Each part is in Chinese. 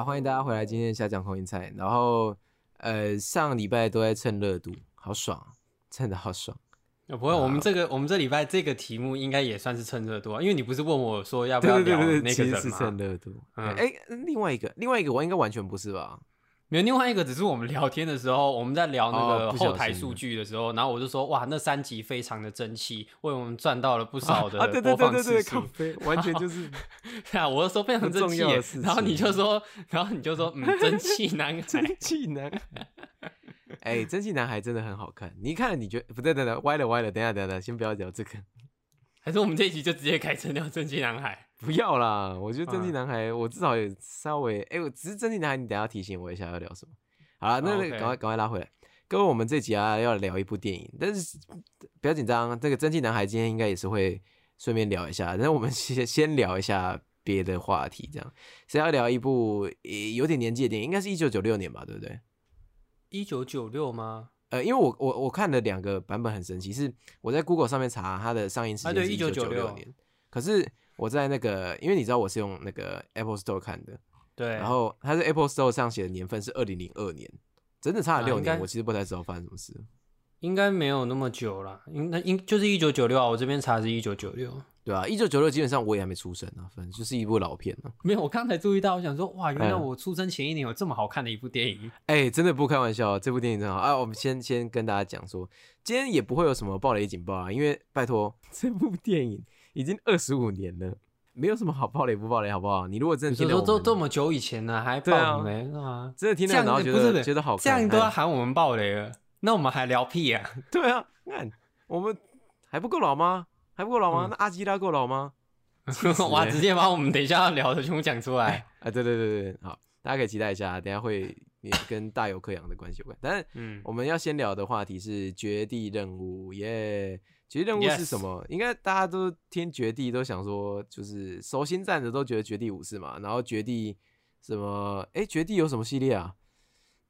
好，欢迎大家回来今天的下讲空心菜。然后，呃，上礼拜都在蹭热度，好爽啊，蹭的好爽。哦不会，我们这个我们这礼拜这个题目应该也算是蹭热度啊，因为你不是问我说要不要聊对对对对，那其实是个人吗？蹭热度。嗯哎、另外一个，另外一个我应该完全不是吧？没有，另外一个只是我们聊天的时候，我们在聊那哦个后台数据的时候，然后我就说哇，那三集非常的争气，为我们赚到了不少的啊，对对播放对对对，次数。完全就是对 啊，我就说非常争气然后你就说，然后你就说，嗯，争气男孩。争气男孩。哎、争气男孩真的很好看。你看了，你觉得不对？等等，歪了歪了。等一下等一下，先不要聊这个，还是我们这一集就直接改成聊争气男孩？不要啦。我觉得蒸汽嗯男孩，我至少也稍微哎、我只是蒸汽男孩，你等下提醒我一下要聊什么。好了，那赶快赶快拉回来。各位，我们这集啊要聊一部电影，但是不要紧张，这个蒸汽男孩今天应该也是会顺便聊一下。但是我们 先先聊一下别的话题，这样是要聊一部呃有点年纪的电影，应该是一九九六年吧，对不对？一九九六吗？呃，因为我我我看了两个版本很神奇，是我在 Google 上面查它的上映时间是一九九六1996年，可是我在那个，因为你知道我是用那个 Apple Store 看的，对，然后它是 Apple Store 上写的年份是二零零二年，整整差了六年，啊我其实不太知道发生什么事。应该没有那么久了，应那应就是一九九六啊，我这边查是一九九六。对啊，一九九六基本上我也还没出生啊，反正就是一部老片啊。没有，我刚才注意到，我想说，哇，原来嗯我出生前一年有这么好看的一部电影。哎、真的不开玩笑，这部电影真好啊！我们先先跟大家讲说，今天也不会有什么暴雷警报啊，因为拜托，这部电影已经二十五年了，没有什么好暴雷不暴雷，好不好？你如果真的听到都这么久以前了，还对啊爆雷啊？真的听到然后觉得觉得好看，这样都要哎喊我们暴雷了，那我们还聊屁啊？对啊，那我们还不够老吗？还不够老吗？嗯那阿基拉够老吗？哇，欸直接把我们等一下要聊的全部讲出来。啊，对对对对，好，大家可以期待一下，等一下会也跟大有克洋的关系有关。但是嗯，我们要先聊的话题是绝地任务，耶、绝地任务是什么应该大家都听绝地都想说，就是熟心站着都觉得绝地武士嘛，然后绝地什么？哎、绝地有什么系列啊？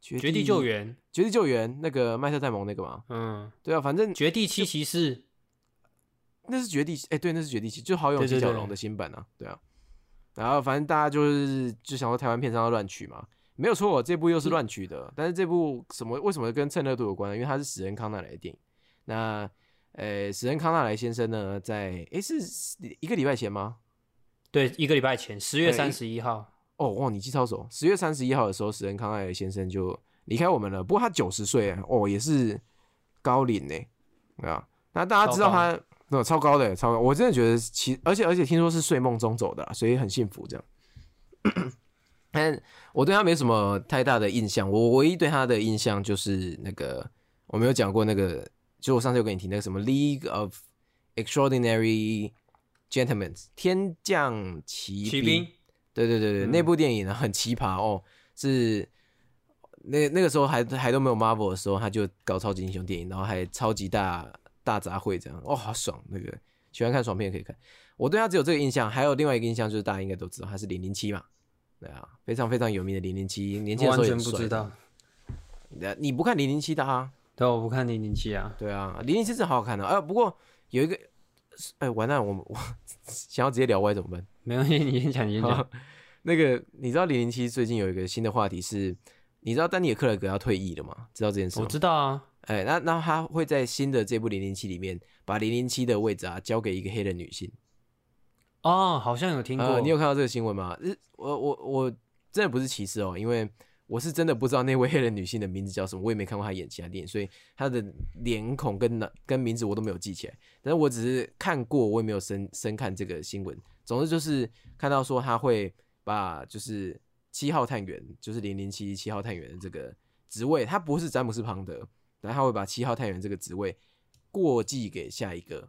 绝绝地救，援，绝地救援那个麦特戴蒙那个嘛？嗯，对啊，反正绝地七骑士，那是绝地，哎、对，那是绝地七，就好勇对对对七小龙的新版啊，对啊。然后反正大家就是就想说台湾片商要乱取嘛，没有错，这部又是乱取的。但是这部什么为什么跟蹭热度有关呢？因为它是史恩康纳莱的电影。那呃，史恩康纳莱先生呢，在哎是一个礼拜前吗？对，一个礼拜前，十月哎三十一号，哦哇，你记超熟！十月三十一号的时候，史恩康纳莱先生就离开我们了。不过他九十岁哦，也是高龄呢，啊。那大家知道他那超高的，超高。我真的觉得其而且而且听说是睡梦中走的啊，所以很幸福这样。但我对他没什么太大的印象，我唯一对他的印象就是那个我没有讲过那个，就我上次有跟你提那个什么《League of Extraordinary Gentlemen》天降奇骑兵，对对对对，嗯那部电影呢很奇葩哦，是那那个时候还还都没有 Marvel 的时候，他就搞超级英雄电影，然后还超级大大杂烩这样，哦，好爽！那个喜欢看爽片可以看。我对他只有这个印象，还有另外一个印象就是大家应该都知道，他是零零七嘛，对啊，非常非常有名的零零七，年轻的时完全候也不知道。。呃你不看零零七的啊？对，我不看零零七啊。对啊，零零七是好好看的。啊，不过有一个，哎，完蛋，我们我 想要直接聊歪怎么办？没关系，你先讲，你先讲。那个，你知道零零七最近有一个新的话题是，你知道丹尼尔克莱格要退役了吗？知道这件事吗？我知道啊，哎，那那他会在新的这部零零七里面，把零零七的位置啊交给一个黑人女性。哦，好像有听过。呃，你有看到这个新闻吗？日，我我我真的不是歧视哦，因为我是真的不知道那位 黑人女性的名字叫什么，我也没看过她演其他电影，所以她的脸孔跟那跟名字我都没有记起来。但是我只是看过，我也没有深深看这个新闻。总之就是看到说他会把就是七号探员，就是零零七七号探员的这个职位，他不是詹姆斯庞德，然后他会把七号探员这个职位过继给下一个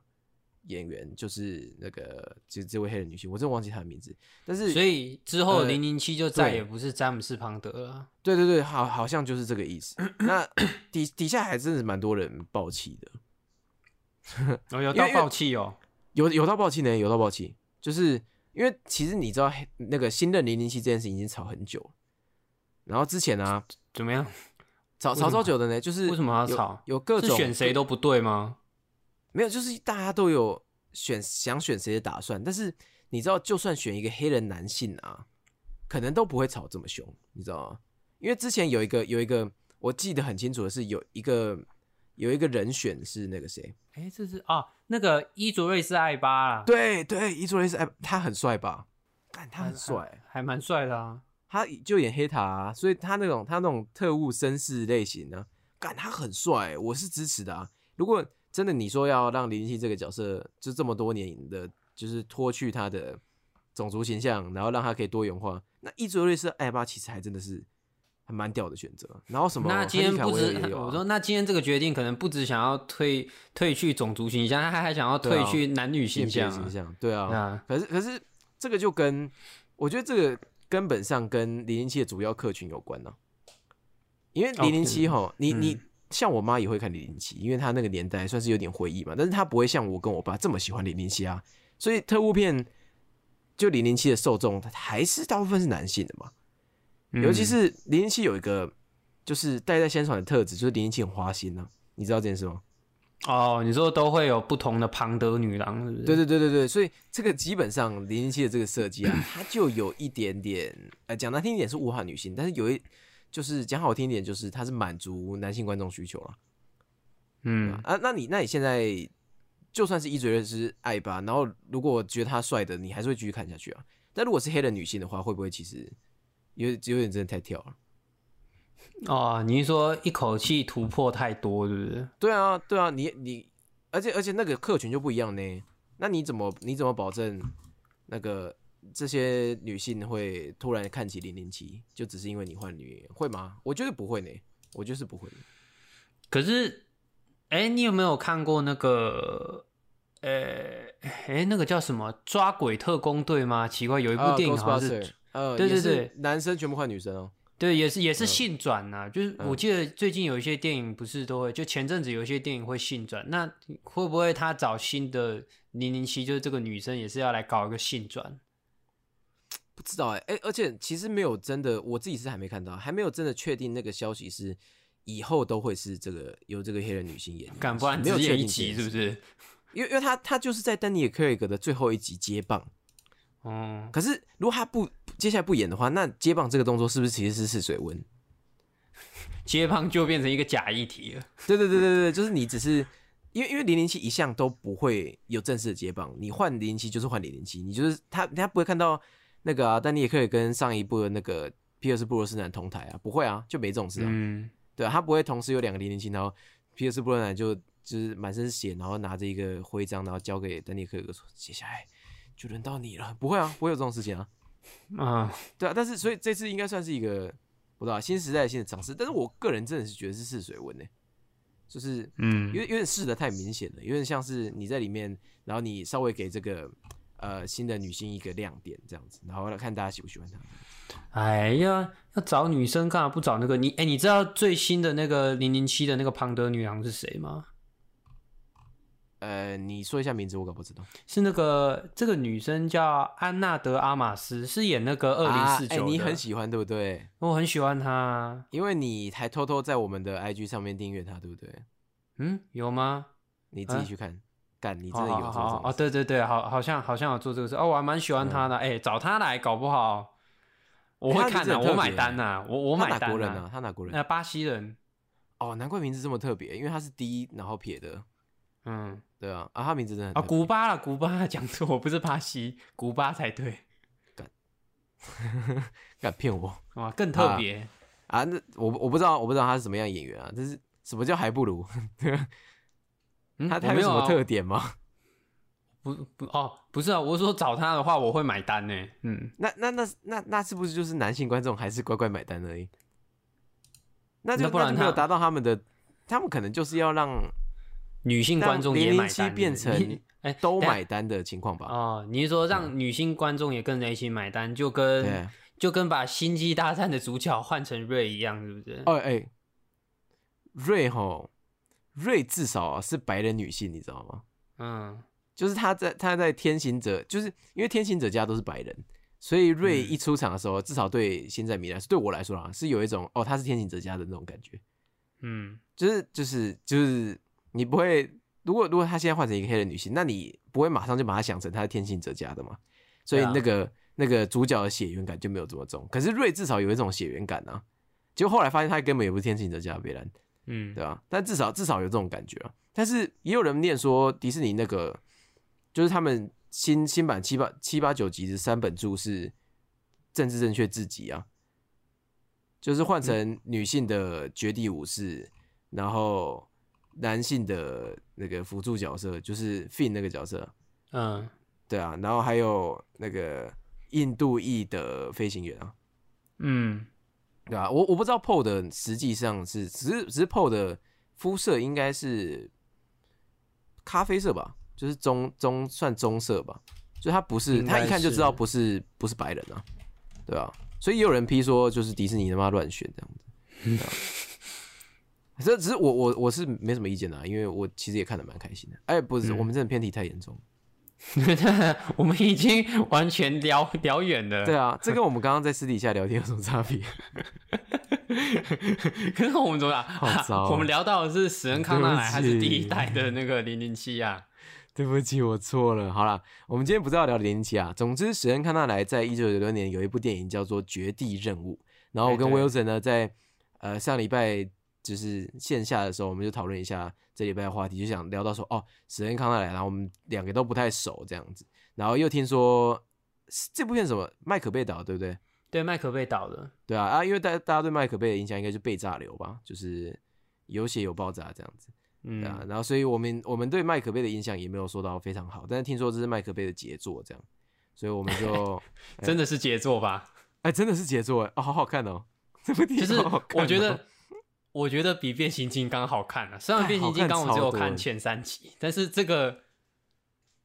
演员，就是那个就这位黑人女性，我真的忘记她的名字。但是所以之后呃零零七就再也不是詹姆斯庞德了。对对对，好，好像就是这个意思。那 底底下还真的是蛮多人爆气的，哦，有到爆气哦。有有到爆气呢，有到爆气，就是因为其实你知道那个新任零零七这件事已经吵很久了，然后之前呢、怎么样？吵吵超久的呢，就是为什么要吵有各种选谁都不对吗？没有，就是大家都有选想选谁的打算，但是你知道，就算选一个黑人男性啊，可能都不会吵这么凶，你知道吗？因为之前有一个有一个我记得很清楚的是有一个有一个人选是那个谁，哎，这是啊，那个伊佐瑞斯艾巴啦，对对，伊佐瑞斯，哎，他很帅吧？但他很帅，还蛮帅的啊。他就演黑塔、啊，所以他那种他那种特务绅士类型呢，干他很帅，我是支持的啊。如果真的你说要让零零七这个角色就这么多年的，就是脱去他的种族形象，然后让他可以多元化，那伊佐瑞斯艾巴其实还真的是还蛮屌的选择。然后什么？那今天不汉止我说，那今天这个决定可能不止想要退退去种族形象，他还还想要退去男女形象啊。性别形象，对啊。啊，可是可是这个就跟我觉得这个根本上跟零零七的主要客群有关呢、因为零零七哈，你嗯你像我妈也会看零零七，因为她那个年代算是有点回忆嘛，但是她不会像我跟我爸这么喜欢零零七啊，所以特务片就零零七的受众还是大部分是男性的嘛，嗯尤其是零零七有一个就是代代宣传的特质，就是零零七很花心呢、你知道这件事吗？哦，你说都会有不同的庞德女郎，是不是？对对对对对，所以这个基本上零零七的这个设计啊，它就有一点点，呃，讲难听一点是物化女性，但是有一就是讲好听一点，就是它是满足男性观众需求了。嗯，啊，那你那你现在就算是一嘴瑞斯爱吧，然后如果觉得他帅的，你还是会继续看下去啊。但如果是黑人女性的话，会不会其实有有点真的太跳了？哦，你是说一口气突破太多，对不对？对啊，对啊，你你，而且而且那个客群就不一样呢。那你怎么你怎么保证那个这些女性会突然看起零零七，就只是因为你换女演员会吗？我觉得不会呢，我觉得是不会。可是，哎，你有没有看过那个？呃，哎，那个叫什么《抓鬼特工队》吗？奇怪，有一部啊电影好像是呃，对对对男生全部换女生哦。对，也是也是性转呐、就是嗯我记得最近有一些电影不是都会，就前阵子有一些电影会性转，那会不会他找新的零零七，就是这个女生也是要来搞一个性转？不知道哎、哎、而且其实没有真的，我自己是还没看到，还没有真的确定那个消息是以后都会是这个由这个黑人女性演，敢不然没有确一？集是不是？因为因为他他就是在丹尼尔·克雷格的最后一集接棒，哦，可是如果他不接下来不演的话，那接棒这个动作是不是其实是试水温？接棒就变成一个假议题了。对对对对对，就是你只是因为因为零零七一向都不会有正式的接棒，你换零零七就是换零零七，你就是他他不会看到那个啊，但你也可以跟上一部的那个皮尔斯·布鲁斯南同台啊，不会啊，就没这种事啊。嗯，对啊，他不会同时有两个零零七，然后皮尔斯布伦南就就是满身血，然后拿着一个徽章，然后交给丹尼克克说：“接下来就轮到你了。”不会啊，不会有这种事情啊。啊，对啊，但是所以这次应该算是一个不知道新时代新的尝试，但是我个人真的是觉得是试水温呢、就是嗯有，点有点试的太明显了，有点像是你在里面，然后你稍微给这个呃新的女性一个亮点这样子，然后来看大家喜不喜欢她。哎呀，要找女生干嘛不找那个？你哎，你知道最新的那个零零七的那个庞德女郎是谁吗？呃，你说一下名字，我可不知道。是那个这个女生叫安娜德阿玛斯，是演那个二零四九。你很喜欢对不对？我很喜欢她。因为你还偷偷在我们的 IG 上面订阅她，对不对？嗯，有吗？你自己去看，干、你真的有做这种事对对对，好，好像好像有做这个事哦，我还蛮喜欢他的。哎、找他来，搞不好我会看的、我买单呐、我我买单哪国人啊？他哪国人？那巴西人，哦，难怪名字这么特别，因为他是 D 然后撇的，嗯，对啊，啊，他名字真啊，古巴了，古巴讲错，不是巴西，古巴才对，敢敢 骗我哇，更特别。啊？那我我不知道，我不知道他是什么样的演员啊？这是什么叫还不如？嗯，他他有什么特点吗？不不哦，不是啊，我是说找他的话，我会买单呢。嗯，那那那那那是不是就是男性观众还是乖乖买单而已？那就那不然没有他达到他们的，他们可能就是要让女性观众也让买单，变成 哎都买单的情况吧？哦。你是说让女性观众也跟着一起买单，就跟。就跟把《星际大战》的主角换成瑞一样，是不是？哦，哎、瑞吼，瑞至少啊是白人女性，你知道吗？嗯，就是她在她在天行者，就是因为天行者家都是白人，所以瑞嗯。一出场的时候，至少对现在米来说，对我来说啊，是有一种哦，她是天行者家的那种感觉，嗯，就是就是就是你不会，如果如果她现在换成一个黑人女性，那你不会马上就把她想成她是天行者家的嘛？所以那个、那个主角的血缘感就没有这么重。可是瑞至少有一种血缘感啊，结果后来发现他根本也不是天行者加贝兰，嗯，对吧？但至少至少有这种感觉啊。但是也有人念说迪士尼那个就是他们新新版七八七八九集的三本柱是政治正确至极啊，就是换成女性的绝地武士，然后男性的那个辅助角色就是 Fin 那个角色，嗯，对啊，然后还有那个印度裔的飞行员啊，嗯，对啊，我我不知道 PO 的实际上是只是只是 PO 的肤色应该是咖啡色吧，就是棕棕算棕色吧，就他不是他一看就知道不是不是白人啊，对啊，所以也有人批说就是迪士尼他妈乱选这样子，对啊 这只是我我我是没什么意见的、啊，因为我其实也看得蛮开心的。哎，不是，嗯我们真的偏题太严重。我们已经完全聊聊远了。对啊，这跟我们刚刚在私底下聊天有什么差别？可是我们怎么好啊？糟啊我们聊到的是史恩康纳莱还是第一代的那个零零七啊？对不起，我错了。好了，我们今天不是要聊零零七啊。总之，史恩康纳莱在一九九六年有一部电影叫做《绝地任务》，然后我跟 Wilson 呢，在呃上礼拜就是线下的时候，我们就讨论一下这礼拜的话题，就想聊到说，哦，史恩康纳来，然后我们两个都不太熟这样子，然后又听说这部片什么麦可贝岛，对不对？对，麦克贝岛的。对啊啊，因为大大家对麦可贝的印象应该就被炸流吧，就是有血有爆炸这样子。嗯啊，嗯，然后所以我们我们对麦可贝的印象也没有说到非常好，但是听说这是麦可贝的杰作，这样，所以我们就 真的是杰作吧？哎真的是杰作哎，哦好好看哦，这部电影就是我觉得，我觉得比变形金刚好看啊。虽然哎变形金刚我只有看前三集，但是这个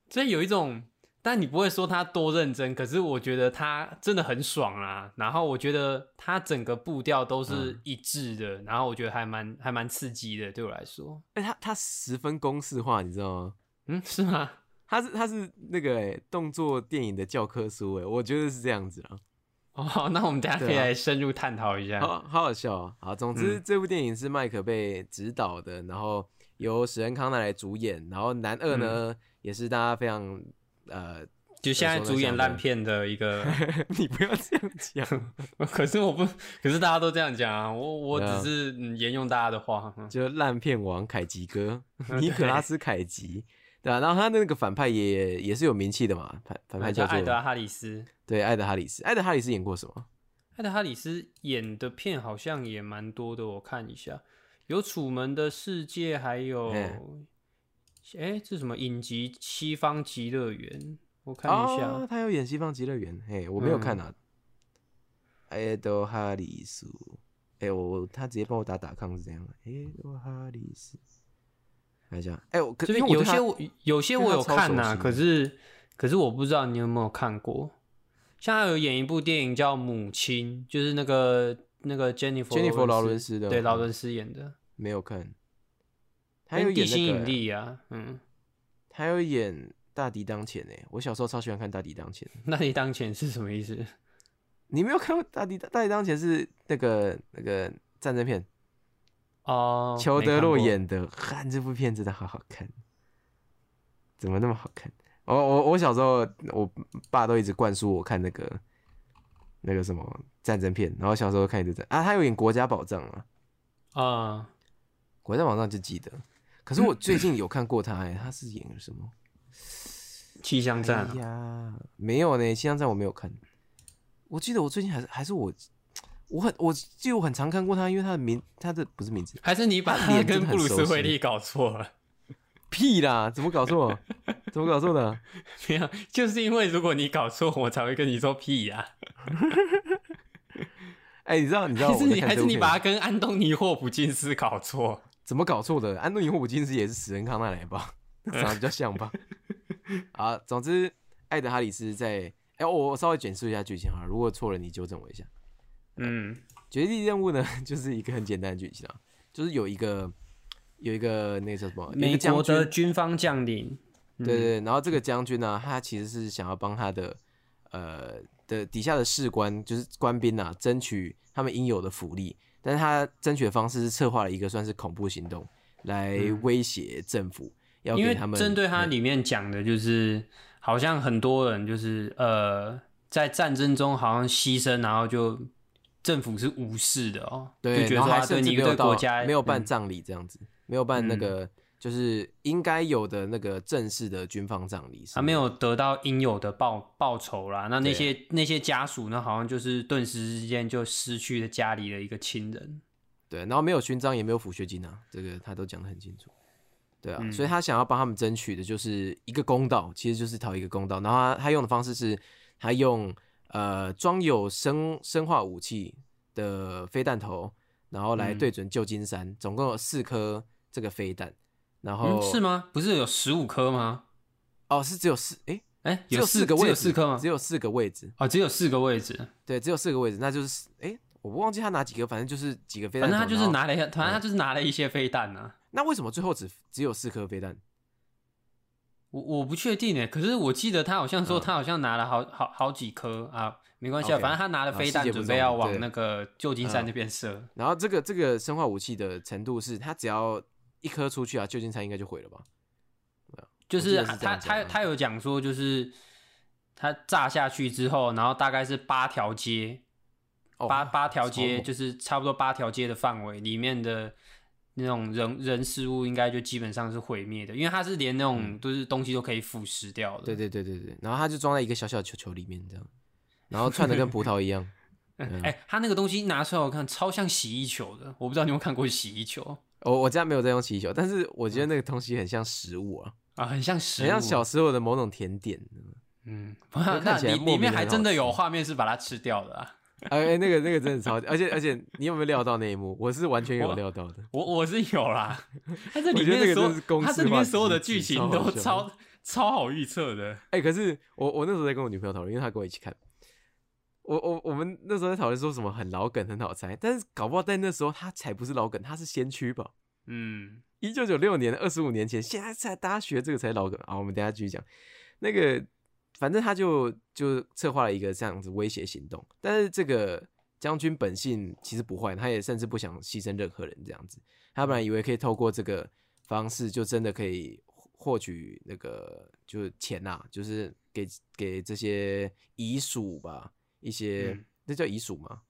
这有一种，但你不会说他多认真，可是我觉得他真的很爽啊。然后我觉得它整个步调都嗯是一致的，然后我觉得还蛮还蛮刺激的，对我来说。哎他他十分公式化，你知道吗？嗯，是吗？它是它是那个哎动作电影的教科书哎，我觉得是这样子啊，哦，那我们等一下可以来深入探讨一下。好好好笑啊！好，总之、嗯。这部电影是麦可贝执导的，然后由史恩康纳来主演，然后男二呢、嗯。也是大家非常呃，就现在主演烂片的一个，你不要这样讲，可是我不，可是大家都这样讲啊，我我只是、嗯、沿用大家的话。嗯就烂片王凯吉哥尼可拉斯凯吉，对啊，然后他的那个反派也也是有名气的嘛，反反派叫做叫艾德哈里斯，对艾德哈里斯，艾德哈里斯演过什么？艾德哈里斯演的片好像也蛮多的，我看一下，有《楚门的世界》，还有，哎、嗯这什么影集《西方极乐园》，我看一下，哦，他有演《西方极乐园》，嘿，我没有看啊。艾德哈里斯，哎、我他直接帮我打打抗是这样的。艾德哈里斯，看一下，哎、我可就是有些我有些我有看呐、可是可是我不知道你有没有看过，像他有演一部电影叫《母亲》，就是那个那个 Jennifer Jennifer 劳伦斯的对劳伦斯演的，没有看，还有跟地演那个、心引力啊，嗯，他有演大敌当前哎，我小时候超喜欢看大敌当前。大敌当前是什么意思？你没有看过大敌大敌当前是那个那个战争片，哦，裘德洛演的，看这部片真的好好看，怎么那么好看？我我我小时候，我爸都一直灌输我看那个那个什么战争片，然后小时候看一直在啊，他有演《国家宝藏》啊，啊，《国家宝藏》就记得，可是我最近有看过他、哎，他是演了什么？气象站哎呀，没有呢，《气象站》我没有看，我记得我最近还是还是我。我很，我记得我很常看过他，因为他的名，他的不是名字，还是你把他跟布鲁斯威利搞错了？屁啦，怎么搞错？怎么搞错的？没有，就是因为如果你搞错，我才会跟你说屁呀、哎、你知道，你知道还是你还是你把他跟安东尼霍普金斯搞错？怎么搞错的？安东尼·霍普金斯也是死人康纳莱吧？长得比较像吧？啊，总之，艾德哈里斯在哎、我我稍微简述一下剧情哈，如果错了你纠正我一下。嗯绝地任务呢，就是一个很简单的剧情啊，就是有一个有一个那个叫什么，美国的军。方将领，对对对，然后这个将军呢，他其实是想要帮他的呃的底下的士官，就是官兵啊，争取他们应有的福利。但是他争取的方式是策划了一个算是恐怖行动，来威胁政府，要因为给他们针对他嗯里面讲的就是，好像很多人就是呃，在战争中好像牺牲，然后就政府是无视的哦，对，就觉得说然后还甚啊对你至没有到对国家没有办嗯。葬礼这样子，没有办那嗯个就是应该有的那个正式的军方葬礼，他没有得到应有的报报酬啦。那那些那些家属呢，好像就是顿时之间就失去了家里的一个亲人。对，然后没有勋章，也没有抚恤金啊，这个他都讲得很清楚。对啊，嗯所以他想要帮他们争取的就是一个公道，其实就是讨一个公道。然后他他用的方式是，他用呃装有生生化武器的飞弹头，然后来嗯对准旧金山，总共有四颗这个飞弹。然后、嗯，是吗？不是有十五颗吗？哦，是只有四哎，哎、只有四个位置，有四颗吗只？有四个位置，哦，只有四个位置。对，只有四个位置，那就是哎，我不忘记他拿几个，反正就是几个飞弹。反正他就是拿了一，反正他就是拿了一些飞弹呢、那为什么最后只只有四颗飞弹？我我不确定诶，可是我记得他好像说嗯他好像拿了好好好几颗啊，没关系啊反正他拿了飞弹准备要往那个旧金山嗯那边射。然后这个这个生化武器的程度是，他只要一颗出去啊，旧金山应该就毁了吧？就是他他他有讲说，就是他炸下去之后，然后大概是八条街，哦八八条街就是差不多八条街的范围里面的那种人人事物，应该就基本上是毁灭的，因为它是连那种都是东西都可以腐蚀掉的。对对对对对，然后它就装在一个小小的球球里面这样，然后串的跟葡萄一样。嗯。哎、他那个东西拿出来我看超像洗衣球的，我不知道你有没有看过洗衣球我我家没有在用气球，但是我觉得那个东西很像食物啊，啊，很像食物，很像小时候的某种甜点。嗯，就那 里面还真的有画面是把它吃掉的啊。哎、哎那个那个真的超级，而且而且你有没有料到那一幕？我是完全有料到的。我我是有啦，它这里面所有它这里面所有的剧情都超超好预测的。哎、可是我我那时候在跟我女朋友讨论，因为她跟我一起看。我我我们那时候在讨论说什么很老梗很好猜，但是搞不好在那时候他才不是老梗，他是先驱吧。嗯，一九九六年，二十五年前，现在才大家学这个才老梗啊。我们等下继续讲那个，反正他就就策划了一个这样子威胁行动，但是这个将军本性其实不坏，他也甚至不想牺牲任何人这样子。他本来以为可以透过这个方式，就真的可以获取那个就是钱呐、就是给给这些遗属吧，一些、嗯那叫遗属吗？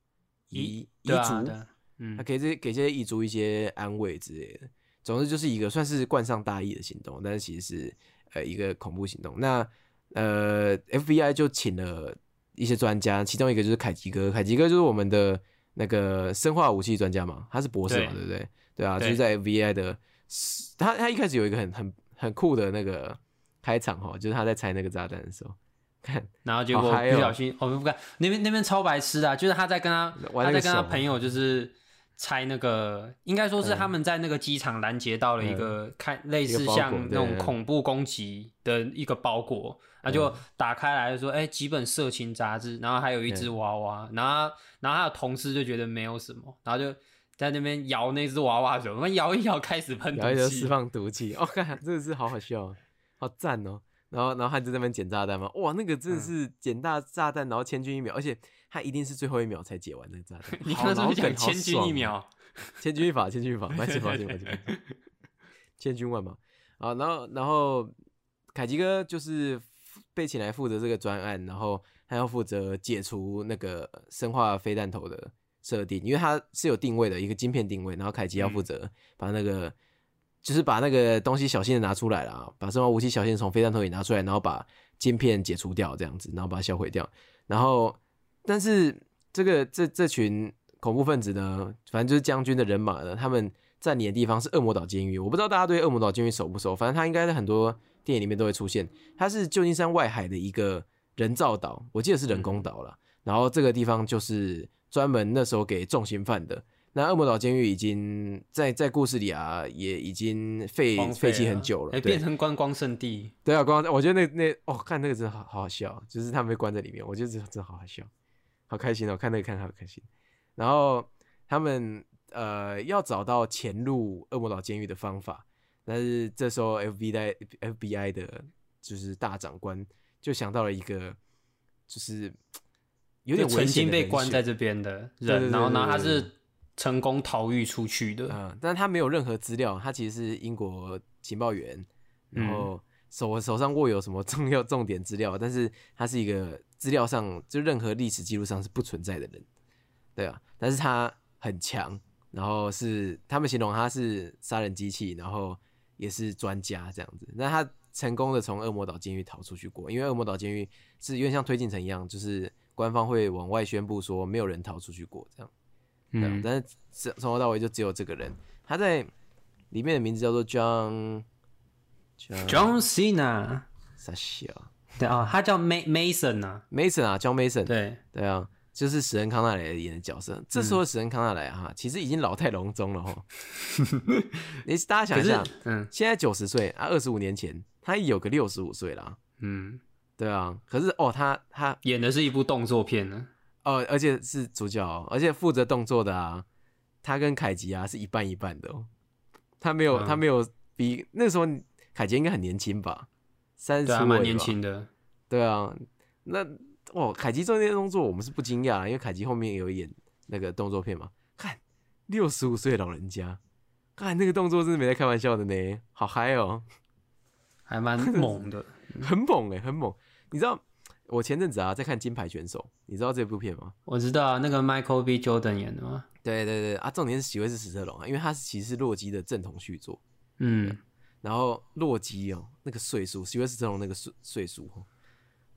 遗遗对啊族。对啊嗯他，给这给这些遗族一些安慰之类的。总之就是一个算是冠上大义的行动，但是其实是呃一个恐怖行动。那呃 FBI 就请了一些专家，其中一个就是凯吉哥，凯吉哥就是我们的那个生化武器专家嘛，他是博士嘛，对对不对？对啊，就是在 FBI 的，他他一开始有一个很很很酷的那个开场哈，就是他在拆那个炸弹的时候，看然后结果不小心，我们不敢。那边那边超白痴的啊、就是他在跟他他在跟他朋友就是拆那个，应该说是嗯。他们在那个机场拦截到了一个看类似像那种恐怖攻击的一个包裹，他就打开来就说，哎、几本色情杂志，然后还有一只娃娃，然后然后他的同事就觉得没有什么，然后就在那边摇那只娃娃的时候，我们摇一摇开始喷毒气。释，放毒气，哦，看真的是好好笑哦，好赞哦。然后，然后他就在那边捡炸弹嘛，哇，那个真的是捡大炸弹，然后千钧一秒，而且他一定是最后一秒才解完那个炸弹 你好刚刚是不讲千钧一秒？千钧一发，千钧一发，抱歉抱歉抱歉，抱歉千钧万马啊！然后然后凯吉哥就是被请来负责这个专案，然后他要负责解除那个生化飞弹头的设定，因为它是有定位的一个晶片定位，然后凯吉要负责把那个、就是把那个东西小心的拿出来了，把生化武器小心从飞弹头里拿出来，然后把晶片解除掉，这样子，然后把它销毁掉，然后但是这个这这群恐怖分子呢，反正就是将军的人马呢，他们占领的地方是恶魔岛监狱。我不知道大家对恶魔岛监狱熟不熟，反正它应该在很多电影里面都会出现。它是旧金山外海的一个人造岛，我记得是人工岛了。然后这个地方就是专门那时候给重刑犯的。那恶魔岛监狱已经在在故事里啊，也已经废废弃很久了，哎、对变成观光圣地。对啊，观光我觉得那那哦，看那个真的好好好笑，就是他们被关在里面，我觉得真的真的好好笑，好开心哦，看那个看好开心。然后他们呃要找到潜入恶魔岛监狱的方法，但是这时候 FBI FBI 的就是大长官就想到了一个就是有点曾经被关在这边的人，然后然后他是成功逃狱出去的。嗯，但他没有任何资料，他其实是英国情报员，然后手手上握有什么重要重点资料，但是他是一个资料上就任何历史记录上是不存在的人，对啊，但是他很强，然后是他们形容他是杀人机器，然后也是专家这样子。那他成功的从恶魔岛监狱逃出去过，因为恶魔岛监狱是有点像推进城一样，就是官方会往外宣布说没有人逃出去过这样。嗯，但是从从头到尾就只有这个人，他在里面的名字叫做 John John Cena，对啊，他叫 Ma Mason 啊，Mason 啊，John Mason，对，对啊，就是史恩康纳莱演的角色。这时候史恩康纳莱哈，其实已经老态龙钟了哈。你大家想一想，嗯现在九十岁啊，二十五年前他有个六十五岁啦，嗯，对啊。可是哦，他他演的是一部动作片呢，哦，而且是主角哦，而且负责动作的啊，他跟凯吉啊是一半一半的哦。他没有，嗯他没有比那时候凯吉应该很年轻吧，三十对啊，出尾吧蛮年轻的，对啊，那哦，凯吉做那些动作，我们是不惊讶，因为凯吉后面有演那个动作片嘛。看六十五岁老人家，看那个动作真的没在开玩笑的呢，好嗨哦，还蛮 猛的。很猛哎，很猛。你知道我前阵子啊在看《金牌选手》，你知道这部片吗？我知道啊那个 Michael B. Jordan 演的吗？对对对啊，重点是喜威是史特龙啊，因为他是其实是洛基的正统续作。嗯，然后洛基哦，那个岁数，喜威斯特龙那个岁岁数哦，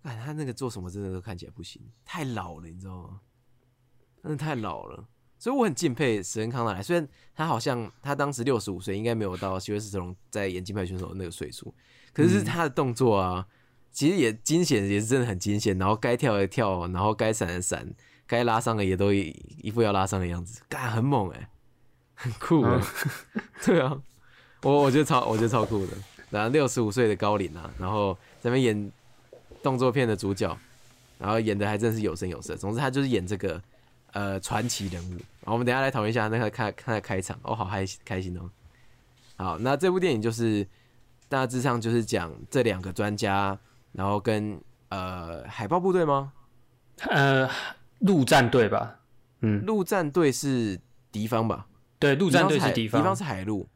看他那个做什么真的都看起来不行，太老了，你知道吗？真的太老了，所以我很敬佩史恩康纳莱。虽然他好像他当时六十五岁，应该没有到喜威斯特龙在演金牌选手的那个岁数，可是他的动作啊，其实也惊险，也是真的很惊险。然后该跳的跳，然后该闪的闪，该拉伤的也都一一副要拉伤的样子，干很猛哎、很酷哎、对啊，我我觉得超我觉得超酷的。然后六十五岁的高龄啊，然后在那边演动作片的主角，然后演的还真是有声有色。总之他就是演这个呃传奇人物。然后我们等一下来讨论一下那个看看他开场，哦，好开开心哦。好，那这部电影就是大致上就是讲这两个专家，然后跟呃海豹部队吗？呃，陆战队吧，嗯，陆战队是敌方吧？对，陆战队是敌方，敌方是海陆。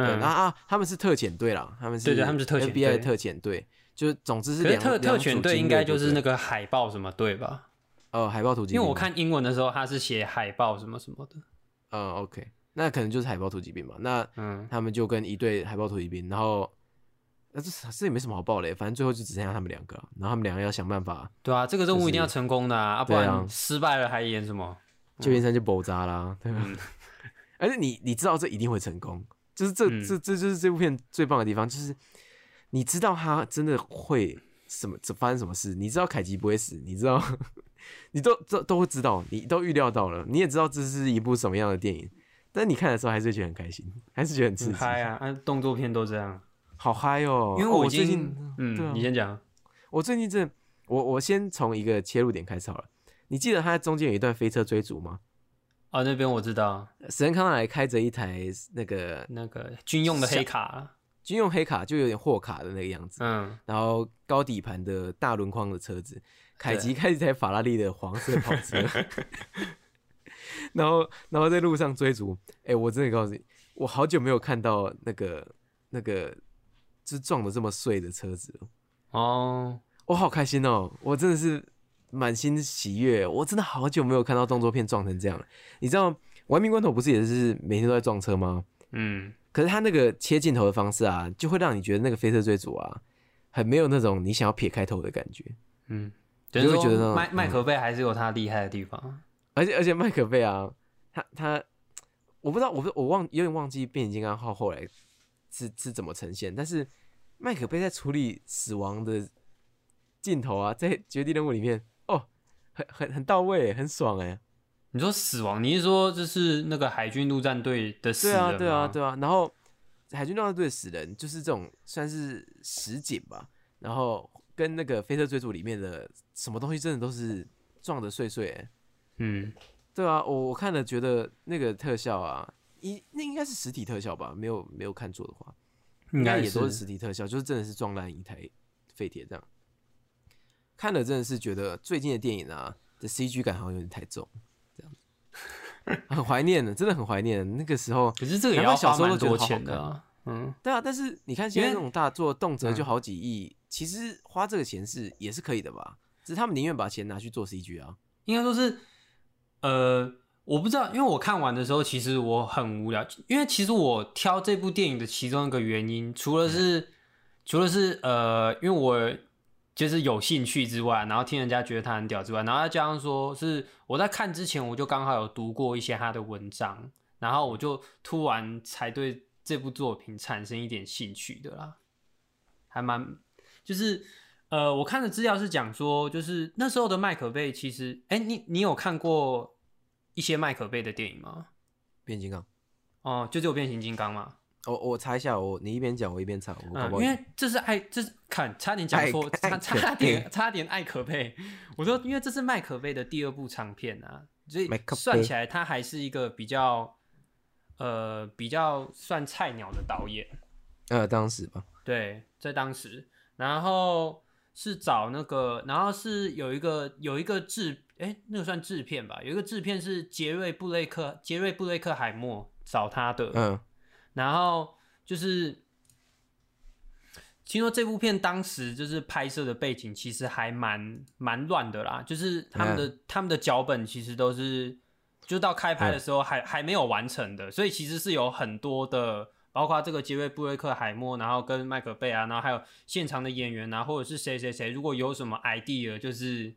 嗯然后啊，他们是特遣队啦，他们是对对他们是特遣 FBI 队的特遣队，就是总之是两两特特遣队应该就是那个海豹什么队吧？呃海豹突击兵，因为我看英文的时候，他是写海豹什么什么的。嗯 OK，那可能就是海豹突击兵吧。那嗯，他们就跟一队海豹突击兵，然后那这这也没什么好报的，反正最后就只剩下他们两个了，然后他们两个要想办法，对啊，这个任务一定要成功的啊，啊不然失败了还演什么？旧金山就爆炸啦，对吧？嗯 而且你你知道这一定会成功，就是这、嗯这这就是这部片最棒的地方，就是你知道他真的会什么这发生什么事，你知道凯奇不会死，你知道 你都都都会知道，你都预料到了，你也知道这是一部什么样的电影，但你看的时候还是会觉得很开心，还是觉得很刺激，很嗨啊，啊，动作片都这样。好嗨哦！因为哦我最，近对嗯，啊你先讲。我最近这，我我先从一个切入点开始好了。你记得他在中间有一段飞车追逐吗？哦，那边我知道，史恩康纳莱开着一台那个那个军用的黑卡，军用黑卡，就有点货卡的那个样子，嗯，然后高底盘的大轮框的车子，凯吉开着一台法拉利的黄色跑车，然后然后在路上追逐。哎、我真的告诉你，我好久没有看到那个那个就是撞的这么碎的车子。哦，我好开心哦！我真的是满心喜悦。我真的好久没有看到动作片撞成这样了。你知道《玩命关头》不是也是每天都在撞车吗？嗯，可是他那个切镜头的方式啊，就会让你觉得那个飞车追逐啊，很没有那种你想要撇开头的感觉。嗯，就就是会觉得麦麦可贝还是有他厉害的地方。而且而且麦可贝啊，他他我不知道，我不我忘有点忘记变形金刚号后来是是怎么呈现，但是麦克贝在处理死亡的镜头啊，在绝地任务里面哦，很很很到位，很爽哎。你说死亡，你是说就是那个海军陆战队的死对啊？对啊，对啊。然后海军陆战队的死人就是这种算是实景吧，然后跟那个飞车追逐里面的什么东西真的都是撞得碎碎欸。嗯，对啊，我我看了觉得那个特效啊，一那应该是实体特效吧，没有没有看错的话，应该也都是实体特效，就是真的是撞烂一台废铁这样。看了真的是觉得最近的电影啊的 CG 感好像有点太重，这样子，很怀念的，真的很怀念那个时候。可是这个要小时候都觉得多钱的。嗯，对啊，但是你看现在这种大作，动辄就嗯好几亿，其实花这个钱是也是可以的吧？只是他们宁愿把钱拿去做 CG 啊。应该说是，呃，我不知道，因为我看完的时候，其实我很无聊，因为其实我挑这部电影的其中一个原因，除了是，除了是呃，因为我就是有兴趣之外，然后听人家觉得他很屌之外，然后再加上说是我在看之前，我就刚好有读过一些他的文章，然后我就突然才对这部作品产生一点兴趣的啦，还蛮就是。呃，我看的资料是讲说，就是那时候的麦可贝，其实，哎、你你有看过一些麦可贝的电影吗？变形金刚，哦，就只有变形金刚嘛。我我查一下，我你一边讲我一边查，我搞嗯，不好因为这是爱，这是看差点讲错，差差点差点爱可贝。我说，因为这是麦可贝的第二部长片啊，所以算起来他还是一个比较呃比较算菜鸟的导演。呃当时吧，对，在当时，然后是找那个，然后是有一个有一个制，哎，那个算制片吧，有一个制片是杰瑞布雷克，杰瑞布雷克海默找他的，嗯然后就是听说这部片当时就是拍摄的背景其实还蛮蛮乱的啦，就是他们的、他们的脚本其实都是就到开拍的时候还、还没有完成的，所以其实是有很多的。包括这个杰瑞布瑞克海默，然后跟麦克贝啊，然后还有现场的演员啊，或者是谁谁谁，如果有什么 idea，就是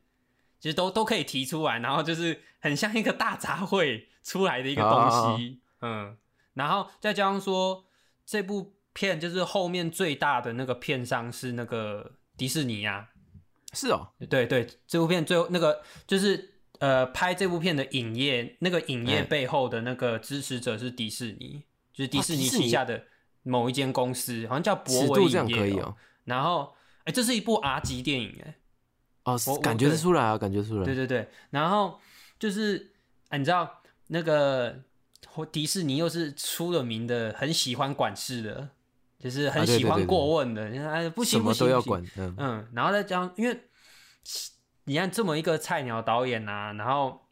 其实都都可以提出来，然后就是很像一个大杂烩出来的一个东西，嗯，然后再加上说这部片就是后面最大的那个片商是那个迪士尼啊，是哦，对对，这部片最后那个就是呃拍这部片的影业，那个影业哎。背后的那个支持者是迪士尼，就是迪士尼旗下的某一间公司，好像叫博尺度这维影业、样可以哦，然后哎，这是一部 R 级电影哎，哦我，感觉得出来啊，感觉出来，对对对，然后就是哎，你知道那个迪士尼又是出了名的，很喜欢管事的，就是很喜欢过问的，哎不行不行都要管，嗯。嗯，然后再加上，因为你看这么一个菜鸟导演啊，然后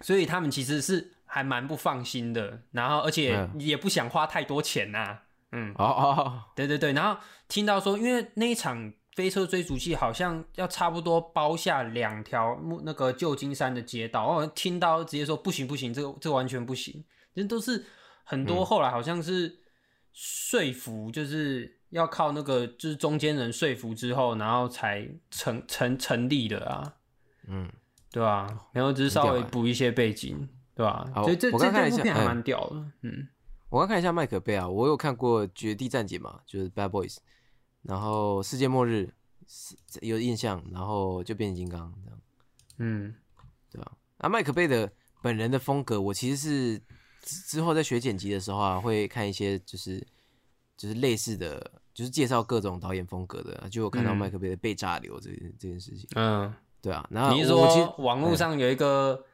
所以他们其实是还蛮不放心的，然后而且嗯。也不想花太多钱呐、嗯，哦哦，对对对，然后听到说，因为那一场飞车追逐器好像要差不多包下两条木那个旧金山的街道，我听到直接说不行不行，这个这个完全不行，这都是很多后来好像是说服，就是要靠那个就是中间人说服之后，然后才成成成立的啊，嗯，对吧、然后只是稍微补一些背景，对吧、好？所以这这我刚看了一下这部片还嗯蛮屌的，嗯。我刚看一下麦克贝啊，我有看过《绝地战警》嘛，就是 Bad Boys，然后《世界末日》是有印象，然后就变形金刚这样，嗯对吧、啊？麦克贝的本人的风格，我其实是之之后在学剪辑的时候啊，会看一些就是就是类似的，就是介绍各种导演风格的，就有看到嗯麦克贝的被炸流这这件事情，嗯。对啊。然后你是说网络上有一个？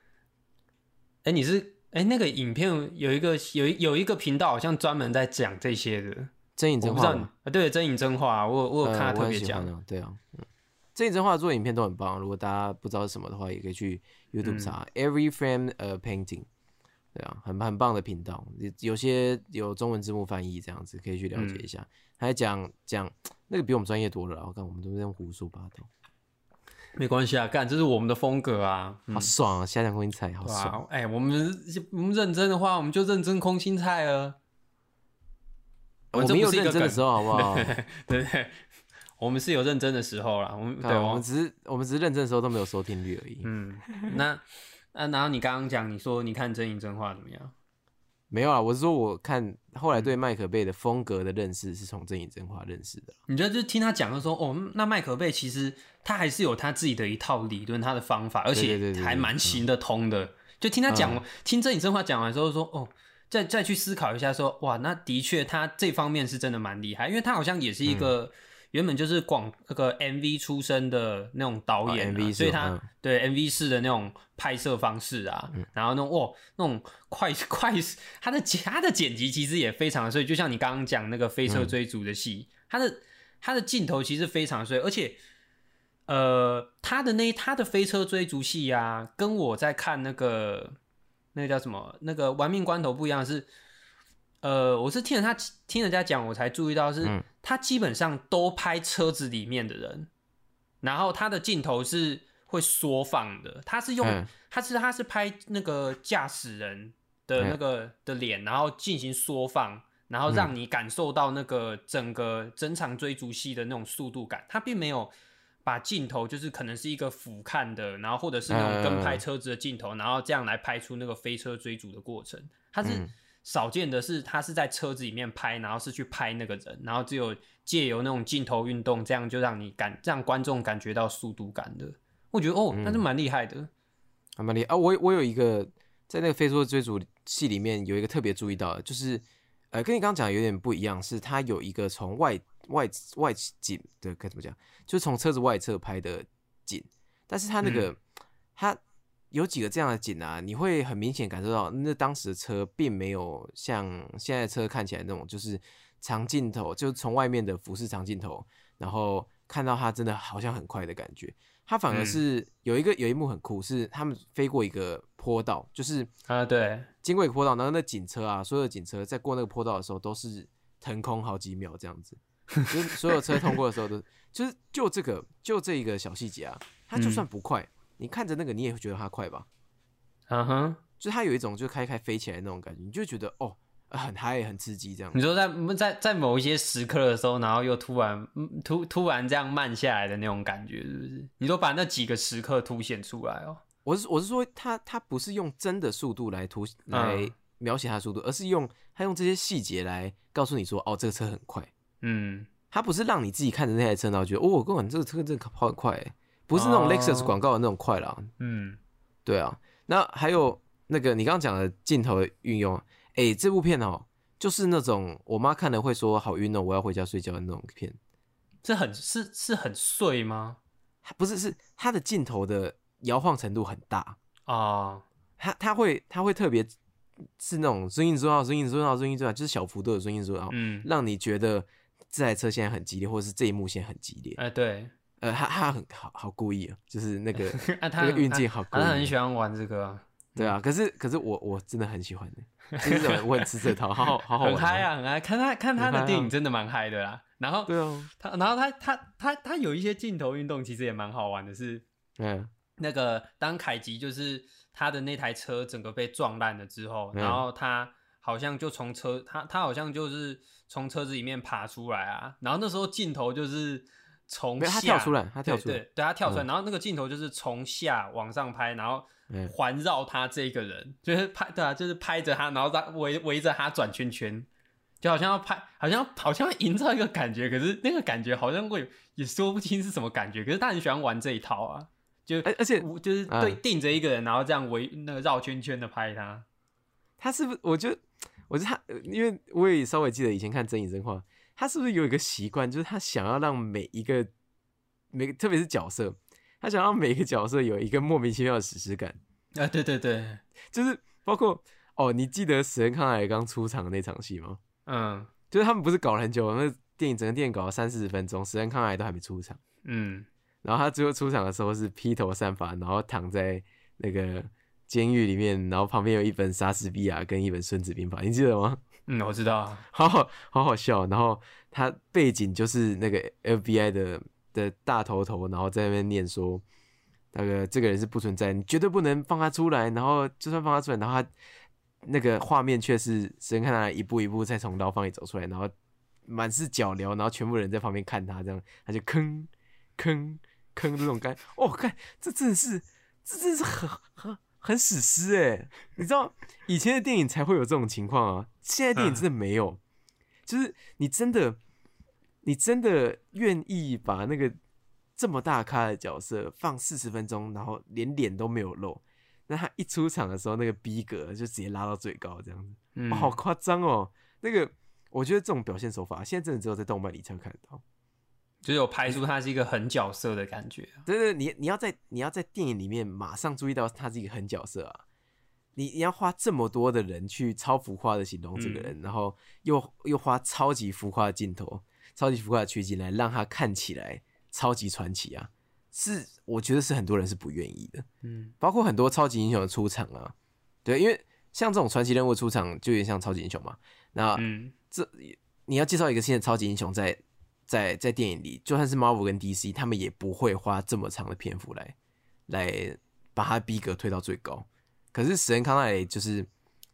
哎、你是哎、那个影片有一个有一有一个频道好像专门在讲这些的，真影真话嘛，啊，对，真影真话，我有我有看他特别讲，对啊，嗯，真影真话做影片都很棒，如果大家不知道是什么的话，也可以去 YouTube 嗯查、Every Frame a Painting，对啊，很很棒的频道，有有些有中文字幕翻译这样子，可以去了解嗯一下。他还讲讲那个比我们专业多了啦，我看我们都在胡说八道，没关系啊，干这是我们的风格啊，嗯好爽啊！下降空心菜好对爽，吧？哎、我们我们认真的话，我们就认真空心菜了。我们有认真的梗时候好不好？对不对？我们是有认真的时候啦，我们对我们只是我们只是认真的时候都没有收听率而已。嗯，那那然后你刚刚讲，你说你看真影真话怎么样？没有啊，我是说我看后来对麦可贝的风格的认识是从真影真话认识的。你觉得就听他讲的说，哦，那麦可贝其实他还是有他自己的一套理论，他的方法，而且还蛮行得通的。就听他讲，嗯听真影真话讲完之后说，哦，再再去思考一下说，哇，那的确他这方面是真的蛮厉害，因为他好像也是一嗯。个、原本就是广那个 MV 出身的那种导演、所以他、嗯。对 MV 式的那种拍摄方式啊，然后那种哇那种快快，他的剪他的剪辑其实也非常的碎，就像你刚刚讲那个飞车追逐的戏，他的他的镜头其实非常碎，而且呃他的那他的飞车追逐戏啊，跟我在看那个那个叫什么那个玩命关头不一样是。呃，我是听了他听人家讲，我才注意到是，嗯他基本上都拍车子里面的人，然后他的镜头是会缩放的，他是用嗯它是他是拍那个驾驶人的那个的脸，然后进行缩放，然后让你感受到那个整个整场追逐戏的那种速度感，他并没有。把镜头就是可能是一个俯瞰的，然后或者是那种跟拍车子的镜头，然后这样来拍出那个飞车追逐的过程。它是嗯少见的是，它是在车子里面拍，然后是去拍那个人，然后只有借由那种镜头运动，这样就让你感让观众感觉到速度感的。我觉得哦，那是蛮厉害的。还蛮厉害啊！我我有一个在那个《飞车追逐》戏里面有一个特别注意到的，就是呃，跟你刚刚讲的有点不一样，是它有一个从外外外景的该怎么讲，就是从车子外侧拍的景，但是它那个、它有几个这样的景啊，你会很明显感受到，那当时的车并没有像现在的车看起来那种，就是长镜头，就是从外面的俯视长镜头，然后看到它真的好像很快的感觉。它反而嗯。是有一个有一幕很酷，是他们飞过一个坡道，就是啊，对，经过一个坡道，然后那警车啊，所有的警车在过那个坡道的时候都是腾空好几秒这样子，就是所有车通过的时候都就是就这个就这一个小细节啊，它就算不快，你看着那个你也会觉得它快吧？嗯哼，就是它有一种就开开飞起来那种感觉，你就会觉得哦、呃很嗨很刺激这样你。说在在在某一些时刻的时候，然后又突然嗯突突然这样慢下来的那种感觉，是不是？你都把那几个时刻凸显出来哦。我是我是说他他不是用真的速度来凸来嗯描写它的速度，而是用他用这些细节来告诉你说哦这个车很快。嗯，他不是让你自己看着那台车，然后觉得哦，我跟你这个车真的跑很快欸，不是那种哦 Lexus 广告的那种快啦。嗯，对啊，那还有那个你刚刚讲的镜头的运用，哎、这部片哦，就是那种我妈看了会说好晕哦，我要回家睡觉的那种片。这很是是很碎吗？它不是，是它的镜头的摇晃程度很大，啊，它它会它会特别是那种声音做到声音做到声音做到，就是小幅度的声音做到，嗯，让你觉得这台车现在很激烈，或者是这一幕现在很激烈。哎、对，呃，他他很好好故意啊，就是那个 啊，他那个运镜好故他他很。喜欢玩这个啊，对啊，可是可是我我真的很喜欢的，就是我很吃这套，好好好好玩、很嗨！啊，很嗨。看他看他的电影真的蛮嗨的啦。然后对啊，他，然后他他他他有一些镜头运动，其实也蛮好玩的是。嗯那个当凯吉就是他的那台车整个被撞烂了之后，嗯然后他好像就从车他他好像就是从车子里面爬出来啊，然后那时候镜头就是从下跳出来他跳出来对对对他跳出来，然后那个镜头就是从下往上拍，然后嗯环绕他这个人，就是拍对啊，就是拍着他，然后他围围着他转圈圈。就好像要拍，好像好像要营造一个感觉，可是那个感觉好像会也说不清是什么感觉。可是他很喜欢玩这一套啊，就而而且我就是嗯对定着一个人，然后这样围那个绕圈圈的拍他。他是不是？我觉得我觉得他，因为我也稍微记得以前看《真影真话》，他是不是有一个习惯，就是他想要让每一个每个，特别是角色，他想让每一个角色有一个莫名其妙的史诗感，啊，对对对，就是包括哦，你记得史恩康乃尔刚出场的那场戏吗？嗯就是他们不是搞了很久，那电影整个电影搞了三四十分钟，史恩康乃尔都还没出场。嗯，然后他最后出场的时候是披头散发，然后躺在那个监狱里面，然后旁边有一本莎士比亚跟一本孙子兵法，你记得吗？嗯，我知道，好好好好笑。然后他背景就是那个 FBI 的的大头头，然后在那边念说，那个这个人是不存在，你绝对不能放他出来。然后就算放他出来，然后他那个画面却是只能看他一步一步再从牢房里走出来，然后满是脚镣，然后全部人在旁边看他，这样他就坑坑坑这种感，哦，看这真的是这真的是很很很史诗哎！你知道以前的电影才会有这种情况啊，现在电影真的没有，就是你真的你真的愿意把那个这么大咖的角色放四十分钟，然后连脸都没有露，那他一出场的时候，那个逼格就直接拉到最高，这样子，好夸张哦！那个我觉得这种表现手法，现在真的只有在动漫里才会看得到。就是有拍出他是一个狠角色的感觉。对对，你你要在你要在电影里面马上注意到他是一个狠角色啊！你你要花这么多的人去超浮夸的形容这个人，然后又又花超级浮夸的镜头、超级浮夸的取景来让他看起来超级传奇啊！是我觉得是很多人是不愿意的，嗯包括很多超级英雄的出场啊，对，因为像这种传奇人物出场就有点像超级英雄嘛。那嗯这你要介绍一个新的超级英雄在在在电影里，就算是 Marvel 跟 DC，他们也不会花这么长的篇幅来来把他逼格推到最高。可是史恩康奈雷就是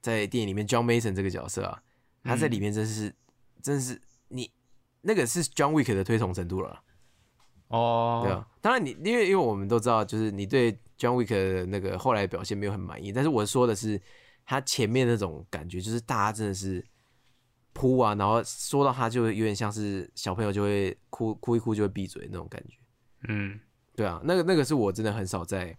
在电影里面 John Mason 这个角色啊，他在里面真是、真是你那个是 John Wick 的推崇程度了。哦，对啊，当然你因为因为我们都知道，就是你对 John Wick 的那个后来表现没有很满意，但是我说的是他前面那种感觉，就是大家真的是扑啊，然后说到他就有点像是小朋友就会哭哭一哭就会闭嘴那种感觉。嗯，对啊，那个那个是我真的很少在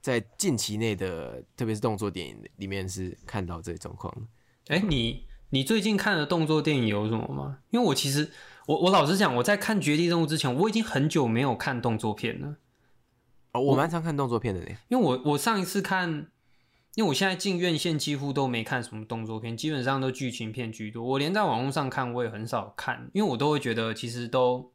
在近期内的，特别是动作电影里面是看到这个状况的。哎、你你最近看的动作电影有什么吗？因为我其实我我老实讲，我在看《绝地任务》之前，我已经很久没有看动作片了。哦，我蛮常看动作片的呢。因为我我上一次看，因为我现在进院线几乎都没看什么动作片，基本上都剧情片居多。我连在网络上看我也很少看，因为我都会觉得其实都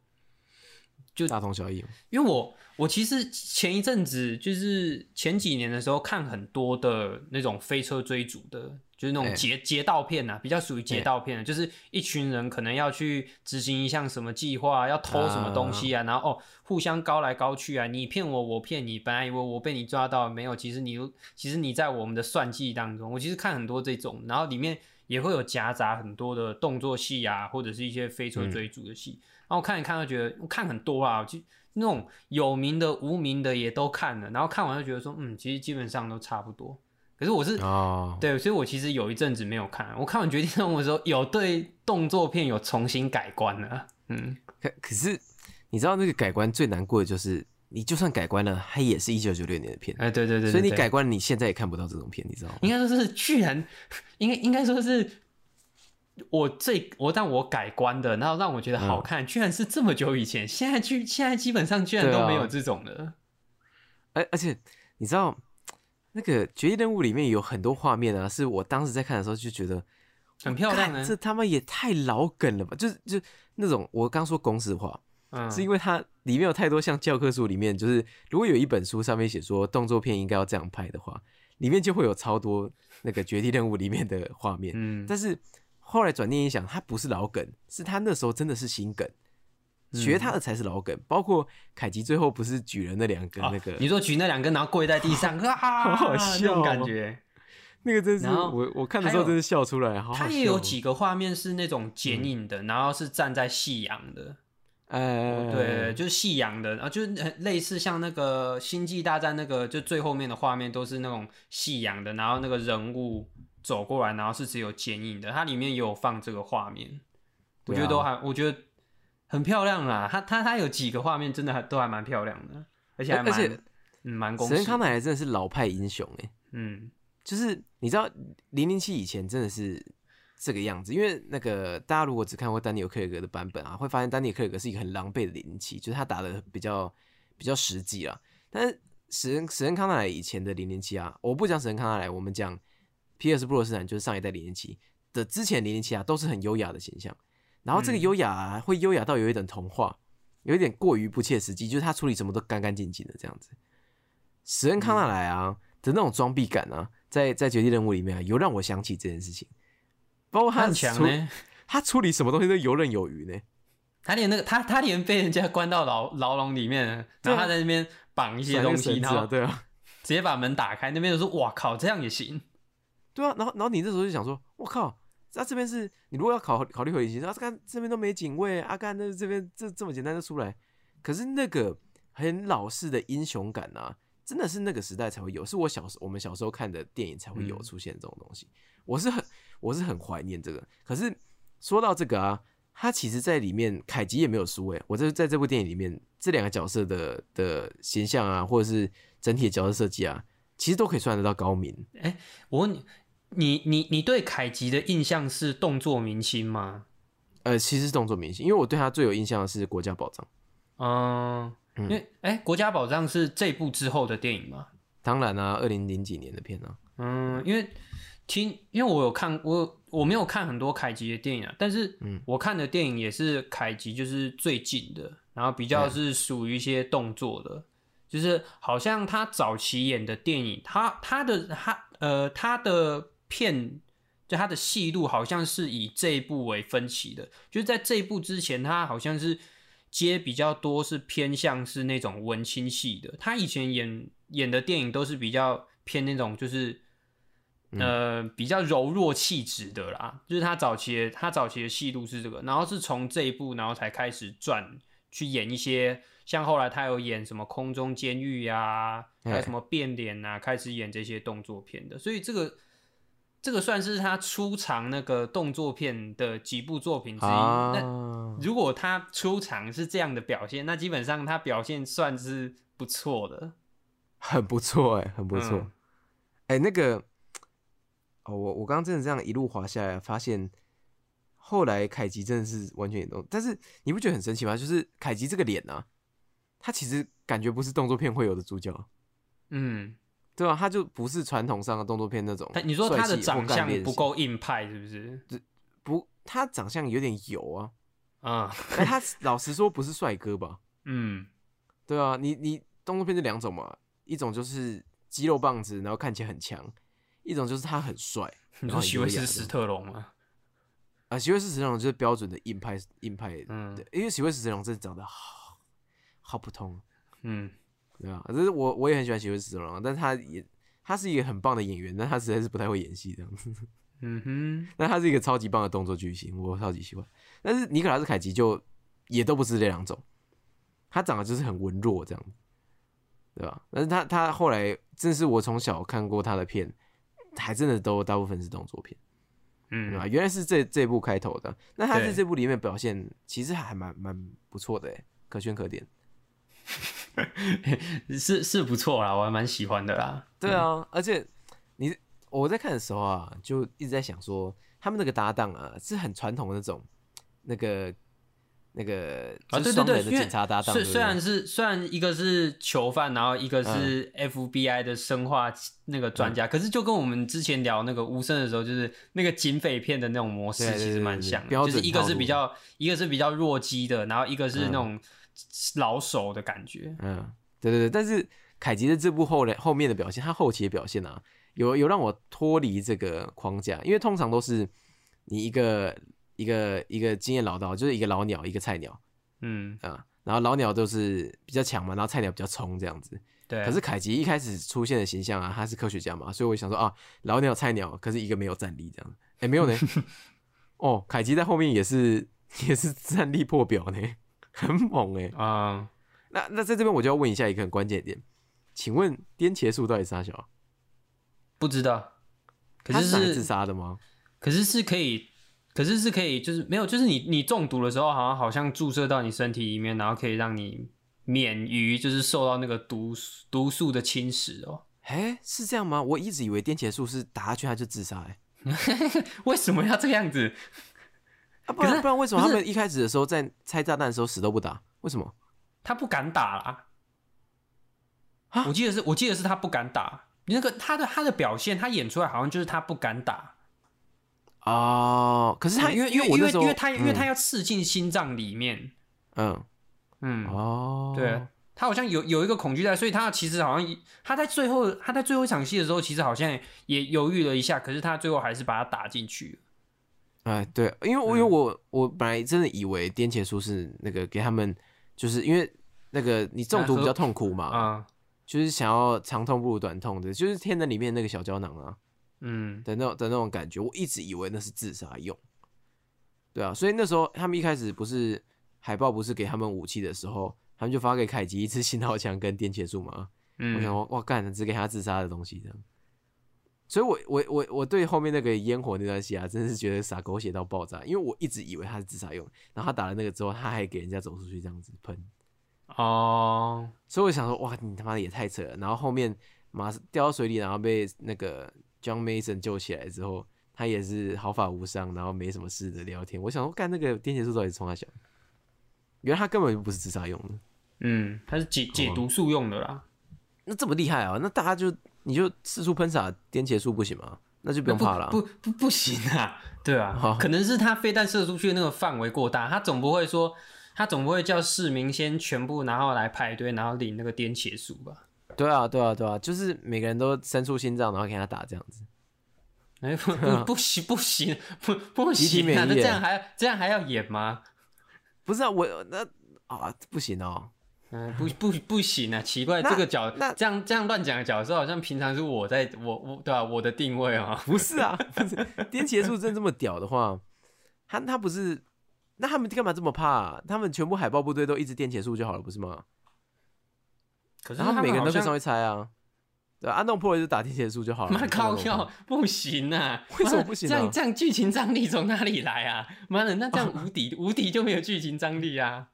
就大同小异。因为我我其实前一阵子就是前几年的时候看很多的那种飞车追逐的，就是那种哎劫劫道片啊，比较属于劫道片的，就是一群人可能要去执行一项什么计划，要偷什么东西啊，然后哦互相高来高去啊，你骗我，我骗你，本来以为我被你抓到，没有，其实你其实你在我们的算计当中，我其实看很多这种，然后里面也会有夹杂很多的动作戏啊，或者是一些飞车追逐的戏。然后我看一看，就觉得我看很多啊，就那种有名的、无名的也都看了。然后看完就觉得说，嗯，其实基本上都差不多。可是我是、哦，对，所以我其实有一阵子没有看。我看完《绝地任务》的时候，有对动作片有重新改观了。嗯，可可是你知道那个改观最难过的就是，你就算改观了，它也是一九九六年的片，哎，对对对所以你改观了，你现在也看不到这种片，你知道吗？应该说是居然，应该应该说是我最我让我改观的，然后让我觉得好看，居然是这么久以前，现在居现在基本上居然都没有这种的。而而且你知道那个《绝地任务》里面有很多画面啊，是我当时在看的时候就觉得很漂亮这他妈也太老梗了吧！就是就那种我刚说公式化，嗯，是因为它里面有太多像教科书里面，就是如果有一本书上面写说动作片应该要这样拍的话，里面就会有超多那个《绝地任务》里面的画面。嗯，但是后来转念一想，它不是老梗，是他那时候真的是新梗，嗯学他的才是老梗。包括凯吉最后不是举了那两根那个，啊你说举那两根，然后跪在地上，啊，好好那笑种感哦觉。那个真是我我看的时候真是笑出来，好好它也有几个画面是那种剪影的，然后是站在夕阳的，哎，对，就是夕阳的，然后就是类似像那个《星际大战》那个，就最后面的画面都是那种夕阳的，然后那个人物走过来，然后是只有剪影的，它里面也有放这个画面，我觉得都还，我觉得很漂亮啦。它它它有几个画面真的还都还蛮漂亮的，而且还蛮而且嗯蛮公史恩式康乃莱真的是老派英雄哎，嗯就是你知道零零七以前真的是这个样子，因为那个大家如果只看过丹尼尔·克雷格的版本啊，会发现丹尼尔·克雷格是一个很狼狈的零零七，就是他打的比较比较实际啦。但是史恩史恩康纳莱以前的零零七啊，我不讲史恩康纳莱，我们讲皮尔斯布鲁斯坦，就是上一代零零七的之前零零七啊，都是很优雅的形象。然后这个嗯优雅、啊、会优雅到有一点童话，有一点过于不切实际，就是他处理什么都干干净净的这样子。史恩康纳莱啊的那种装逼感啊，在在绝地任务里面啊，有让我想起这件事情。包括他很强处呢。他处理什么东西都游刃有余呢。他连那个他他连被人家关到牢牢笼里面，然后他在那边绑一些东西，然后对啊，直接把门打开，那边就说哇靠，这样也行。对啊。然后然后你这时候就想说，我靠，那、这边是你如果要考考虑回形，啊，干这边都没警卫，阿、啊、干那这边这这么简单就出来。可是那个很老式的英雄感啊，真的是那个时代才会有，是我小时我们小时候看的电影才会有嗯出现这种东西。我是很我是很怀念这个。可是说到这个啊，他其实在里面凯吉也没有输诶、我这在这部电影里面这两个角色的的形象啊，或者是整体的角色设计啊，其实都可以算得到高明。哎我问你，你你你对凯吉的印象是动作明星吗？呃，其实是动作明星，因为我对他最有印象的是《国家宝藏》。嗯，因为哎，国家宝藏》是这部之后的电影吗？当然啊，二零零几年的片啊，嗯，因为听，因为我有看，我有我没有看很多凯吉的电影啊，但是嗯我看的电影也是凯吉就是最近的，然后比较是属于一些动作的，就是好像他早期演的电影，他他的他呃他的片。就他的戏路好像是以这一部为分歧的，就是在这一部之前，他好像是接比较多是偏向是那种文青戏的。他以前演演的电影都是比较偏那种就是。呃，比较柔弱气质的啦，就是他早期的他早期的戏路是这个，然后是从这一部，然后才开始转去演一些，像后来他有演什么空中监狱呀，还有什么变脸啊，开始演这些动作片的，所以这个这个算是他出场那个动作片的几部作品之一。啊那如果他出场是这样的表现，那基本上他表现算是不错的。很不错哎，很不错嗯。哎、那个，哦，我我刚刚真的这样一路滑下来，发现后来凯吉真的是完全演动，但是你不觉得很神奇吗？就是凯吉这个脸啊，他其实感觉不是动作片会有的主角，嗯，对啊、他就不是传统上的动作片那种帅气或干练型。他你说他的长相不够硬派，是不是？不，他长相有点油啊。啊，哎，他老实说不是帅哥吧？嗯。对啊，你你动作片就两种嘛，一种就是肌肉棒子，然后看起来很强；一种就是他很帅。你说然后许威斯史特龙吗？啊，席位斯特龙就是标准的硬派硬派，嗯对，因为席位斯这种真的长得好好普通，嗯，对啊？可是我我也很喜欢席位斯这种，但他也他是一个很棒的演员，但他实在是不太会演戏这样子。嗯哼，那他是一个超级棒的动作巨星，我超级喜欢。但是尼可拉斯凯奇就也都不是这两种，他长得就是很文弱这样，对吧？但是他他后来正是我从小看过他的片，还真的都大部分是动作片。对吧？嗯，原来是这这部开头的，那他在对这部里面表现其实还蛮蛮不错的，哎，可圈可点。是是不错啦，我还蛮喜欢的啦。对啊，而且你我在看的时候啊，就一直在想说，他们那个搭档啊，是很传统的那种，那个那个啊，就是对对对，警察搭档，虽虽然是虽然一个是囚犯，然后一个是 FBI 的生化那个专家，可是就跟我们之前聊那个无声的时候，就是那个警匪片的那种模式其实蛮像就是一个是比较一个是比较弱鸡的，然后一个是那种老手的感觉。嗯，对对对，但是凯吉的这部后来后面的表现，他后期的表现啊，有有让我脱离这个框架，因为通常都是你一个一个一个经验老道，就是一个老鸟，一个菜鸟嗯，啊，然后老鸟都是比较强嘛，然后菜鸟比较冲这样子。对。可是凯吉一开始出现的形象啊，他是科学家嘛，所以我想说啊，老鸟菜鸟，可是一个没有战力这样。哎、没有呢。哦，凯吉在后面也是 也是战力破表呢，很猛哎、啊、那那在这边我就要问一下一个很关键点，请问颠茄素到底是啥小啊？不知道，可是是自杀的吗？可是是可以，可是是可以，就是没有，就是你你中毒的时候，好像好像注射到你身体里面，然后可以让你免于就是受到那个毒毒素的侵蚀哦。哎、是这样吗？我一直以为颠茄素是打下去他就自杀哎、为什么要这样子？啊，不然不然为什么他们一开始的时候在拆炸弹的时候死都不打？为什么？他不敢打啦。啊我记得是，我记得是他不敢打。那个他的他的表现，他演出来好像就是他不敢打。哦，可是他因为因为因为因为他因为他嗯要刺进心脏里面。嗯嗯，哦对，他好像有有一个恐惧在，所以他其实好像他在最后他在最后一场戏的时候，其实好像也犹豫了一下，可是他最后还是把他打进去了。哎，对，因为我因为我我本来真的以为颠茄术是那个给他们，就是因为那个你中毒比较痛苦嘛，啊，就是想要长痛不如短痛的，就是天能里面那个小胶囊啊嗯。的那种的那种感觉，我一直以为那是自杀用，对啊，所以那时候他们一开始不是海报不是给他们武器的时候，他们就发给凯吉一支信号枪跟颠茄术嘛，我想嗯，说哇干，只给他自杀的东西这样。所以我，我我我对后面那个烟火那段戏啊，真的是觉得傻狗血到爆炸，因为我一直以为他是自杀用，然后他打了那个之后，他还给人家走出去这样子喷，哦，所以我想说，哇，你他妈的也太扯了。然后后面马上掉到水里，然后被那个 John Mason 救起来之后，他也是毫发无伤，然后没什么事的聊天。我想说，干那个电解素到底是从哪想？原来他根本就不是自杀用的，嗯，他是解解毒素用的啦，那这么厉害啊？那大家就你就四处喷洒颠茄素不行吗？那就不用怕了啊、不不不不行啊，对啊，可能是他飞弹射出去的那个范围过大，他总不会说。他总不会叫市民先全部然后来排队，然后领那个颠茄素吧？对啊，对啊，对啊，就是每个人都伸出心脏，然后给他打这样子。哎、不不不行不行不不行啊！那这样还这样还要演吗？不是啊，我那啊，不行哦。嗯，不不不行啊！奇怪，这个角那这样这样乱讲的角色，好像平常是我在我我对吧、我的定位啊，不是啊，不是颠茄树真这么屌的话，他他不是，那他们干嘛这么怕、啊？他们全部海豹部队都一直颠茄树就好了，不是吗？可是他们每个人都可以上去猜啊，对啊，弄破了就打颠茄树就好了。妈靠你干嘛药不行啊！为什么不行啊这样这样剧情张力从哪里来啊？妈的，那这样无敌无敌就没有剧情张力啊！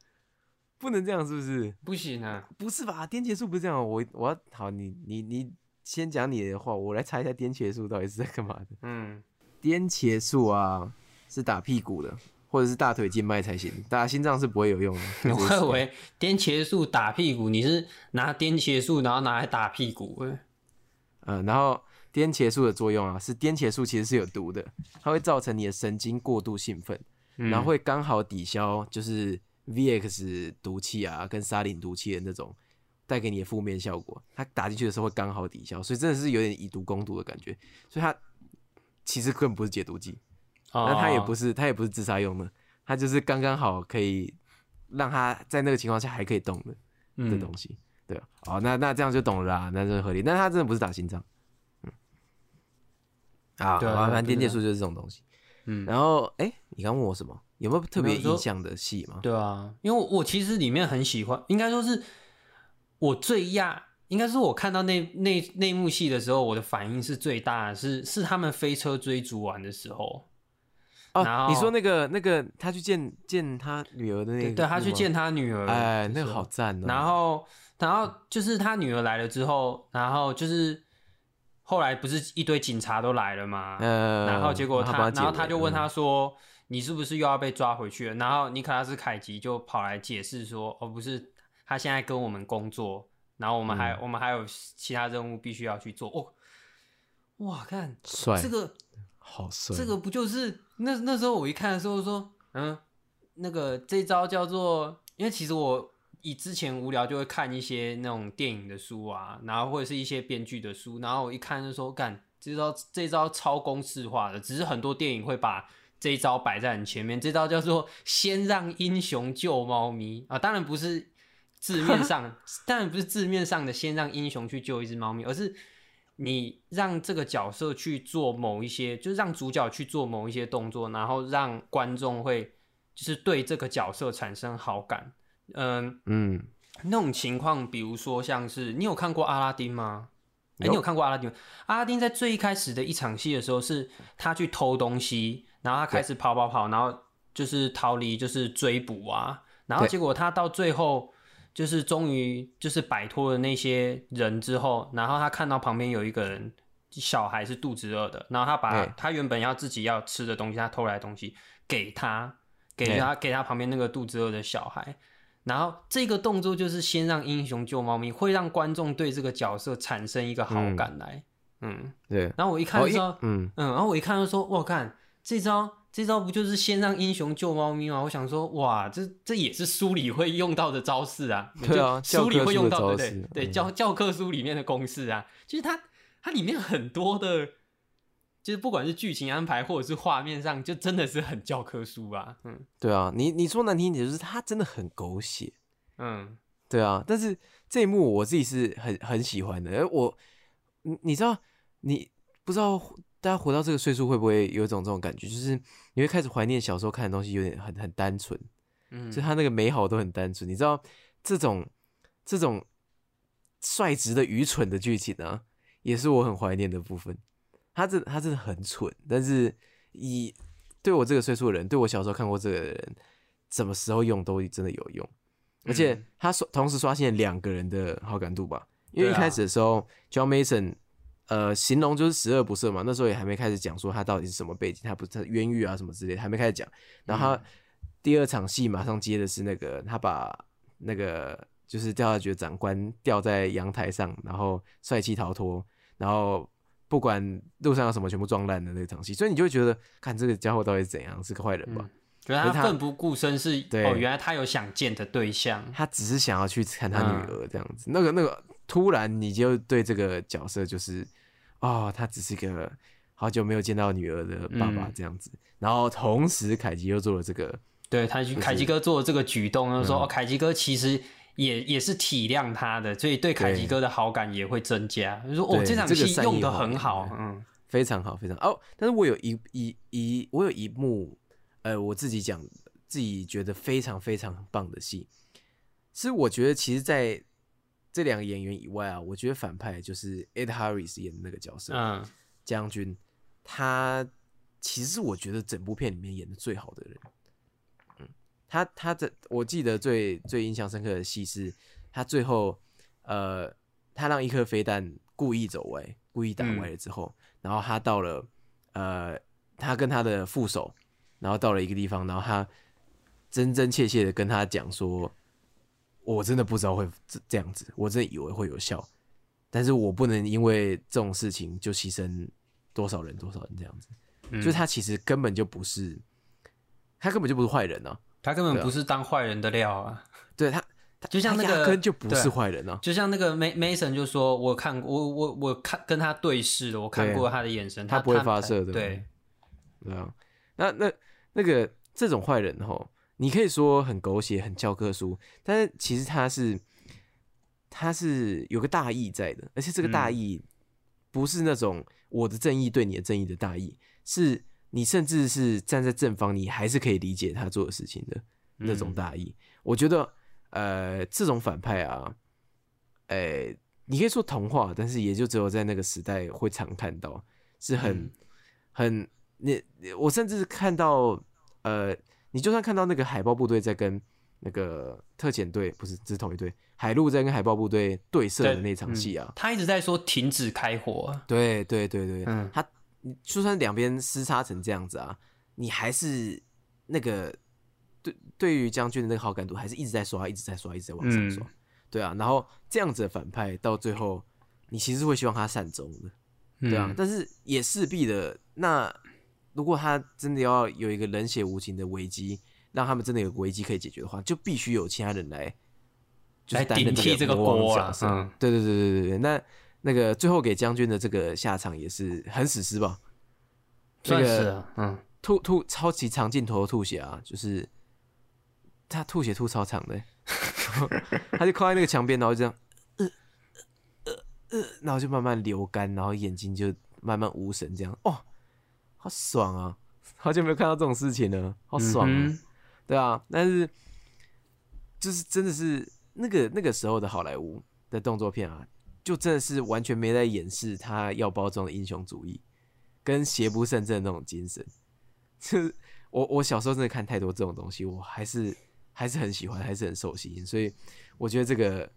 不能这样，是不是？不行啊！不是吧？颠茄树不是这样，我我要好，你你你先讲你的话，我来猜一下颠茄树到底是在干嘛的。嗯，颠茄树啊，是打屁股的，或者是大腿静脉才行，打心脏是不会有用的。我以为颠茄树打屁股，你是拿颠茄树然后拿来打屁股、欸？嗯，然后颠茄树的作用啊，是颠茄树其实是有毒的，它会造成你的神经过度兴奋，嗯然后会刚好抵消就是 VX 毒气啊跟沙林毒气的那种带给你的负面效果，它打进去的时候会刚好抵消，所以真的是有点以毒攻毒的感觉，所以它其实根本不是解毒剂，哦那它也不是它也不是自杀用的，它就是刚刚好可以让它在那个情况下还可以动的。的嗯东西，对啊，哦，那那这样就懂了啦，那就合理。但他真的不是打心脏，嗯，啊，反正电解素就是这种东西。嗯然后，哎、你刚问我什么？有没有特别印象的戏吗？对啊，因为我我其实里面很喜欢，应该说是我最讶，应该是我看到那那那幕戏的时候，我的反应是最大的，是是他们飞车追逐完的时候，然哦，你说那个那个他去见见他女儿的那个，对对，他去见他，女儿，哎，那个好赞哦。然后，然后就是他女儿来了之后，然后就是后来不是一堆警察都来了吗？呃，然后结果他，他然后他就问，他说：“你是不是又要被抓回去了？”然后尼可拉斯凯奇就跑来解释说：“哦，不是，他现在跟我们工作，然后我们还、嗯我们还有其他任务必须要去做。”哦，哇，看这个好帅，这个不就是那那时候我一看的时候说，嗯，那个这招叫做，因为其实我以之前无聊就会看一些那种电影的书啊，然后或者是一些编剧的书，然后我一看就说，干这招这招超公式化的，只是很多电影会把这一招摆在很前面，这招叫做先让英雄救猫咪啊，当然不是字面上，当然不是字面上的先让英雄去救一只猫咪，而是你让这个角色去做某一些，就是让主角去做某一些动作，然后让观众会就是对这个角色产生好感。嗯，嗯，那种情况，比如说像是你有看过阿拉丁吗？哎、有你有看过阿拉丁吗？阿拉丁在最一开始的一场戏的时候，是他去偷东西，然后他开始跑跑跑，然后就是逃离，就是追捕啊，然后结果他到最后就是终于就是摆脱了那些人之后，然后他看到旁边有一个人小孩是肚子饿的，然后他把他原本要自己要吃的东西，他偷来的东西给他，给他给他旁边那个肚子饿的小孩。然后这个动作就是先让英雄救猫咪，会让观众对这个角色产生一个好感来。嗯，对，然后我一看哦一就知道，嗯，嗯，然后我一看就说，我看这招，这招不就是先让英雄救猫咪吗？我想说，哇，这这也是书里会用到的招式啊，对啊就书里会用到的对对对，教教科书里面的公式啊，就是它它里面很多的，就是不管是剧情安排或者是画面上，就真的是很教科书啊，嗯对啊，你你说难听一点，就是它真的很狗血。嗯对啊，但是这一幕我自己是很很喜欢的。而我，你你知道，你不知道大家活到这个岁数会不会有一种这种感觉，就是你会开始怀念小时候看的东西，有点很很单纯，嗯，就他那个美好都很单纯。你知道这种这种率直的愚蠢的剧情啊，也是我很怀念的部分。他真他真的很蠢，但是以对我这个岁数的人，对我小时候看过这个的人，什么时候用都真的有用。而且嗯他刷同时刷新了两个人的好感度吧，因为一开始的时候、j o h n Mason 呃形容就是十恶不赦嘛，那时候也还没开始讲说他到底是什么背景，他不是他冤狱啊什么之类的，还没开始讲。然后他第二场戏马上接的是那个他把那个就是调查局的长官吊在阳台上，然后帅气逃脱，然后不管路上有什么全部撞烂的那场戏，所以你就会觉得，看这个家伙到底是怎样，是个坏人吧？觉得他他奋不顾身是对哦，原来他有想见的对象，他只是想要去看他女嗯儿这样子。那个那个，突然你就对这个角色就是，哦，他只是个好久没有见到女儿的爸爸嗯这样子。然后同时，凯吉又做了这个对他是凯基哥做了这个举动，就是说、嗯哦，凯基哥其实也也是体谅他的，所以对凯基对哥的好感也会增加。就是说哦，这场戏用的很好，对嗯非常好，非常哦。但是我有一一一，我有一幕，呃，我自己讲自己觉得非常非常棒的戏，是我觉得其实在这两个演员以外啊，我觉得反派就是 Ed Harris 演的那个角色，嗯将军，他其实是我觉得整部片里面演的最好的人。嗯，他他的我记得最最印象深刻的戏是，他最后呃，他让一颗飞弹故意走歪，故意打歪了之后，然后他到了呃，他跟他的副手，然后到了一个地方，然后他真真切切的跟他讲说，我真的不知道会这这样子，我真的以为会有效，但是我不能因为这种事情就牺牲多少人多少人这样子，嗯。就是他其实根本就不是，他根本就不是坏人啊，他根本不是当坏人的料啊，对他，就像那个压根就不是坏人啊，就像那个 Ma- Mason 就说，我看过我我我看跟他对视了，我看过他的眼神，他他不会发射的对，对啊，那那那个这种坏人吼，你可以说很狗血、很教科书，但是其实它是它是有个大义在的，而且这个大嗯。义不是那种我的正义对你的正义的大义，是你甚至是站在正方，你还是可以理解他做的事情的那种嗯大义。我觉得呃，这种反派啊，呃，你可以说童话，但是也就只有在那个时代会常看到，是很、嗯。很那我甚至看到呃，你就算看到那个海豹部队在跟那个特遣队不是只是同一队，海陆在跟海豹部队对射的那场戏啊，他一直在说停止开火，对对对对，嗯。他你就算两边厮杀成这样子啊，你还是那个对对于将军的那个好感度还是一直在刷，一直在刷，一直在往上刷，嗯。对啊，然后这样子的反派到最后，你其实会希望他善终的，对啊，嗯但是也势必的，那如果他真的要有一个冷血无情的危机，让他们真的有危机可以解决的话，就必须有其他人来，就是来顶替这个锅啊角色。嗯对对对对对对，那那个最后给将军的这个下场也是很史诗吧？算那个是啊，嗯，吐吐超级长镜头的吐血啊，就是他吐血吐超长的，他就靠在那个墙边，然后就这样，呃呃呃，然后就慢慢流干，然后眼睛就慢慢无神，这样哦，好爽啊！好久没有看到这种事情了，好爽啊！嗯对啊，但是就是真的是那个那个时候的好莱坞的动作片啊，就真的是完全没在掩饰他要包装的英雄主义跟邪不胜正的那种精神。就是我我小时候真的看太多这种东西，我还是还是很喜欢，还是很受吸引，所以我觉得这个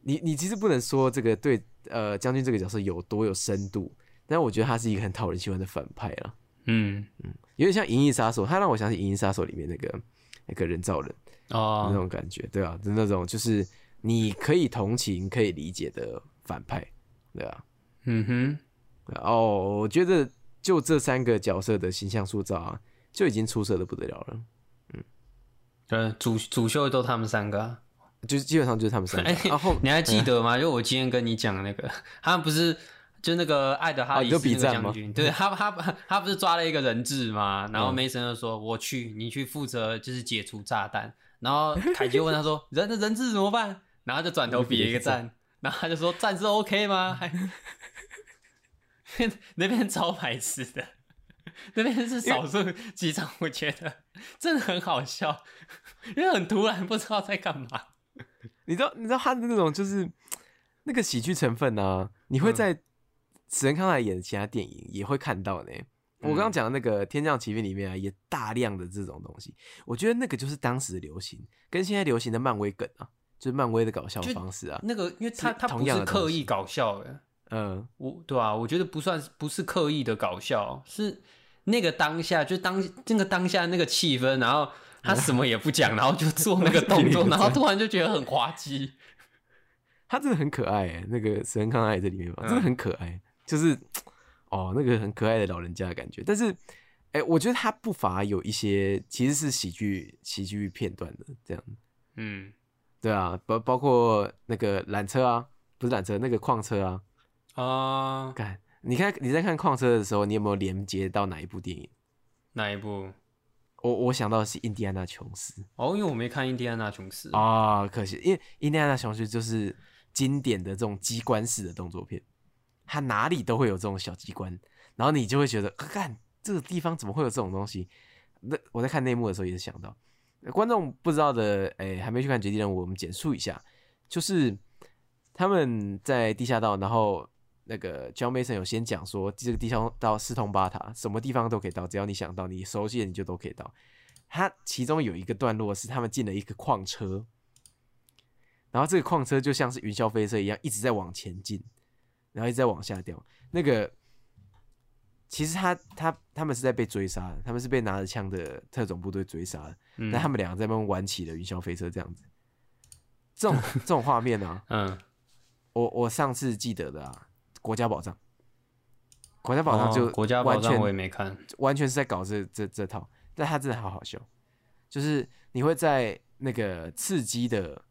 你你其实不能说这个对呃将军这个角色有多有深度，但我觉得他是一个很讨人喜欢的反派啦。嗯嗯有点像《银翼杀手》，他让我想起《银翼杀手》里面那个那个人造人哦。那哦，种感觉，对啊，就那种就是你可以同情、可以理解的反派，对啊。嗯哼，哦，我觉得就这三个角色的形象塑造啊，就已经出色的不得了了。嗯对，主主秀都他们三个啊。就是基本上就是他们三个。哎然后你还记得吗？就我今天跟你讲的那个，他们不是就那个爱德哈里斯将军，对他他 他不是抓了一个人质吗？然后嗯梅森就说：“我去，你去负责就是解除炸弹。”然后凯基问他说：“ 人的人质怎么办？”然后就转头比了一个赞，然后他就说：“赞是 OK 吗？”还 那边超白痴的，那边是少数几场，我觉得真的很好笑，因为很突然，不知道在干嘛。你知道，你知道他的那种就是那个喜剧成分呢、你会嗯在史恩康纳演的其他电影也会看到呢。我刚刚讲的那个《天降奇兵》里面啊，也大量的这种东西。我觉得那个就是当时的流行，跟现在流行的漫威梗啊，就是漫威的搞笑方式啊。那个，因为他他不是刻意搞笑的，嗯，我对啊，我觉得不算不是刻意的搞笑，是那个当下就当那个当下那个气氛，然后他什么也不讲，然后就做那个动作，然后突然就觉得很滑稽。他真的很可爱哎，那个史恩康纳也在里面吧，嗯真的很可爱，就是 哦那个很可爱的老人家的感觉。但是，哎、我觉得他不乏有一些其实是喜剧喜剧片段的这样。嗯，对啊，包包括那个缆车啊，不是缆车，那个矿车啊。啊、看，你看你在看矿车的时候，你有没有连接到哪一部电影？哪一部？我我想到的是印第安纳琼斯哦，因为我没看印第安纳琼斯。啊，可惜，因为印第安纳琼斯就是经典的这种机关式的动作片，它哪里都会有这种小机关，然后你就会觉得，啊看这个地方怎么会有这种东西？那我在看内幕的时候也是想到，观众不知道的，哎、还没去看《绝地任务》，我们简述一下，就是他们在地下道，然后那个 John Mason 有先讲说，这个地下道四通八达，什么地方都可以到，只要你想到，你熟悉的你就都可以到。它其中有一个段落是他们进了一个矿车，然后这个矿车就像是云霄飞车一样，一直在往前进，然后一直在往下掉。那个其实他他他们是在被追杀的，他们是被拿着枪的特种部队追杀的，嗯但他们两个在那边玩起了云霄飞车这样子。这种 这种画面呢、嗯，我我上次记得的啊，国家宝藏，国家宝藏就哦国家宝完全藏我也没看。完全是在搞这这这套，但他真的好好笑，就是你会在那个刺激的，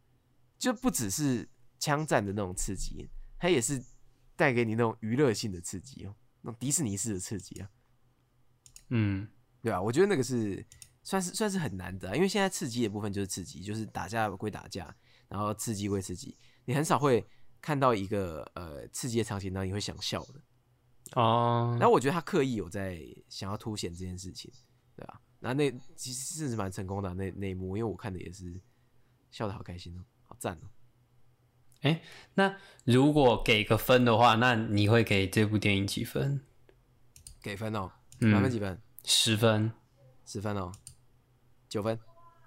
就不只是枪战的那种刺激，他也是带给你那种娱乐性的刺激哦，那种迪士尼式的刺激啊，嗯，对吧、我觉得那个是算是算是很难的啊、因为现在刺激的部分就是刺激，就是打架归打架，然后刺激归刺激，你很少会看到一个呃刺激的场景，然后你会想笑的。哦，然后我觉得他刻意有在想要凸显这件事情，对吧、然后那其实是蛮成功的啊、那那一幕，因为我看的也是笑得好开心哦，好赞哦。那如果给个分的话，那你会给这部电影几分？给分哦，嗯满分几分？十分。十分哦，九分。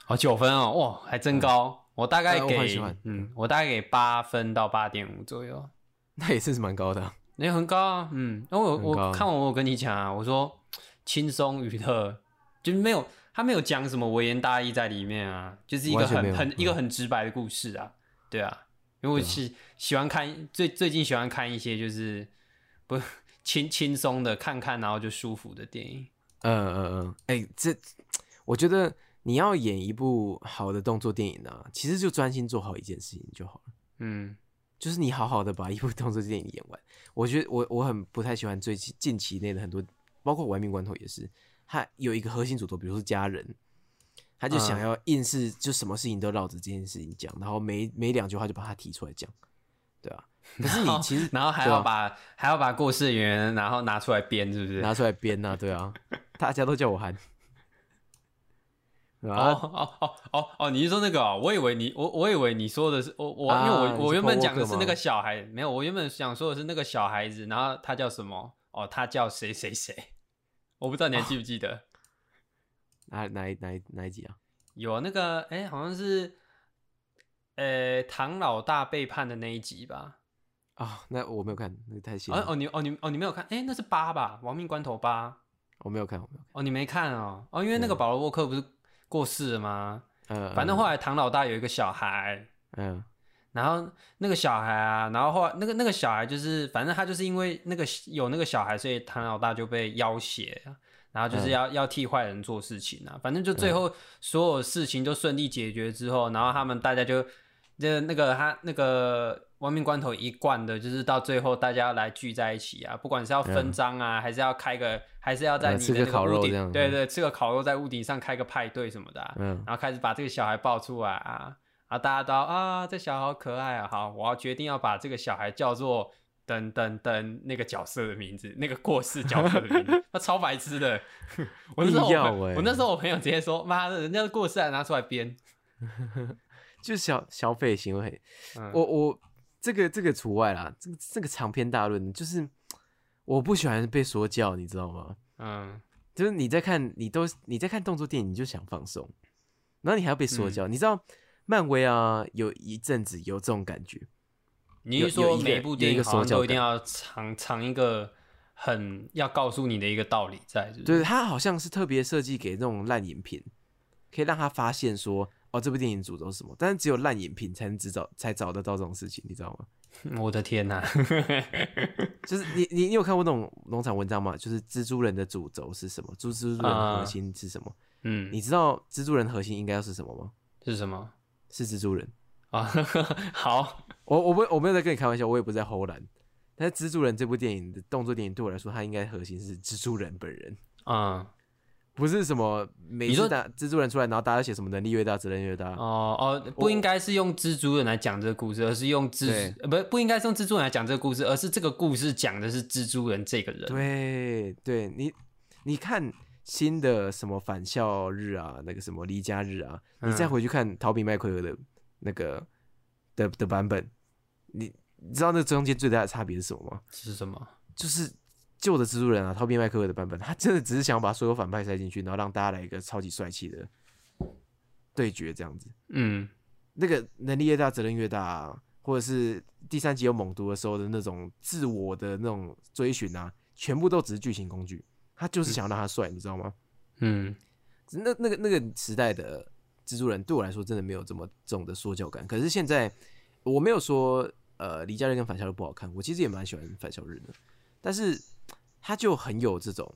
哦，九分哦，哇，还真高。我大概给，嗯，我大概给八分到八点五左右。那也是蛮高的啊、也、很高啊，嗯，然后我我看完我跟你讲啊，我说轻松娱乐，就是没有他没有讲什么微言大义在里面啊，就是一个很很一个嗯很直白的故事啊，对啊，因为我是喜欢看最最近喜欢看一些就是不 轻轻松的看看然后就舒服的电影，嗯嗯嗯，哎、这我觉得你要演一部好的动作电影啊，其实就专心做好一件事情就好了。嗯就是你好好的把一部动作电影演完。我觉得我我很不太喜欢最近近期内的很多，包括《玩命关头》也是，它有一个核心主轴，比如说家人，他就想嗯要硬是就什么事情都绕着这件事情讲，然后每每两句话就把它提出来讲，对啊。可是你其实然后还要把、还要把故事的演员然后拿出来编，是不是？拿出来编呐、对啊，大家都叫我韩，哦哦哦哦哦！你是说那个、哦？我以为你我我以为你说的是我我，因为我我原本讲的是那个小孩，没有，我原本想说的是那个小孩子，然后他叫什么？哦，他叫谁谁谁？我不知道你还记不记得？哪哪一哪一哪一集啊？有那个哎、好像是呃唐老大背叛的那一集吧？啊、那我没有看，那个太新了，哦哦你哦你哦你没有看？哎、那是八吧？亡命关头八？我没有看，我没有看哦你没看哦？哦因为那个保罗沃克不是过世了吗？看，呃，反正后来唐老大有一个小孩。嗯然后那个小孩啊，然后后来那个那个小孩就是，反正他就是因为那个有那个小孩，所以唐老大就被要挟，然后就是要、要替坏人做事情啊。反正就最后所有事情都顺利解决之后，然后他们大家就就那个他那个亡命关头一贯的，就是到最后大家来聚在一起啊，不管是要分赃啊，还是要开个，还是要在呃你的那吃个烤肉屋顶，这样嗯。对对，吃个烤肉在屋顶上开个派对什么的啊、嗯。然后开始把这个小孩抱出来啊，啊，大家都啊，这小孩好可爱啊，好，我要决定要把这个小孩叫做等等等那个角色的名字，那个过世角色的名字，他超白痴的。我那时候我那时候我朋友直接说，妈的，人家过世还拿出来编。就是消消费行为。嗯我我这个这个除外啦，这个这个长篇大论就是我不喜欢被说教，你知道吗？嗯就是你在看你都你在看动作电影，你就想放松，然后你还要被说教。你知道漫威啊，有一阵子有这种感觉，你是说每部电影好像都一定要藏藏一个很要告诉你的一个道理在，是是？对，它好像是特别设计给那种烂影评，可以让他发现说，哦，这部电影主轴是什么，但是只有烂影评才能知道才找得到这种事情，你知道吗？我的天哪、就是你你你有看过那种农场文章吗？就是蜘蛛人的主轴是什么？蜘蛛人的核心是什么？嗯，你知道蜘蛛人核心应该要是什么吗？是什么是蜘蛛人。啊？好，我我不我没有在跟你开玩笑，我也不是在偷懒。但是蜘蛛人这部电影的动作电影对我来说，它应该核心是蜘蛛人本人。嗯 不是什么每次打蜘蛛人出来，然后大家写什么能力越大责任越大。哦哦，不应该是用蜘蛛人来讲这个故事，而是用蜘呃不不应该是用蜘蛛人来讲这个故事，而是这个故事讲的是蜘蛛人这个人。对对，你你看新的什么返校日啊，那个什么离家日啊，你再嗯回去看逃避麦奎尔的那个的的版本，你你知道那中间最大的差别是什么吗？是什么？就是旧的蜘蛛人啊，逃避麦克尔的版本，他真的只是想把所有反派塞进去，然后让大家来一个超级帅气的对决，这样子。嗯，那个能力越大，责任越大、啊，或者是第三集有猛毒的时候的那种自我的那种追寻啊，全部都只是剧情工具。他就是想要让他帅，你知道吗？嗯那那个那个时代的蜘蛛人对我来说真的没有这么重的说教感。可是现在我没有说呃离家日跟返校日不好看，我其实也蛮喜欢返校日的，但是它就很有这种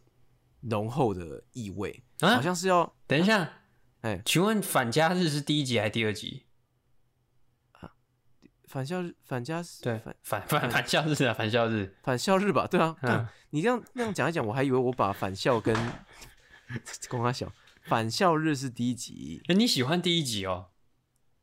浓厚的意味，啊好像是要等一下，哎请问返家日是第一集还是第二集？返校日返家对返，返返返校日啊，返校日。返校日吧？对啊，嗯你这样那样讲一讲，我还以为我把返校跟 公阿小返校日是第一集，哎，你喜欢第一集哦？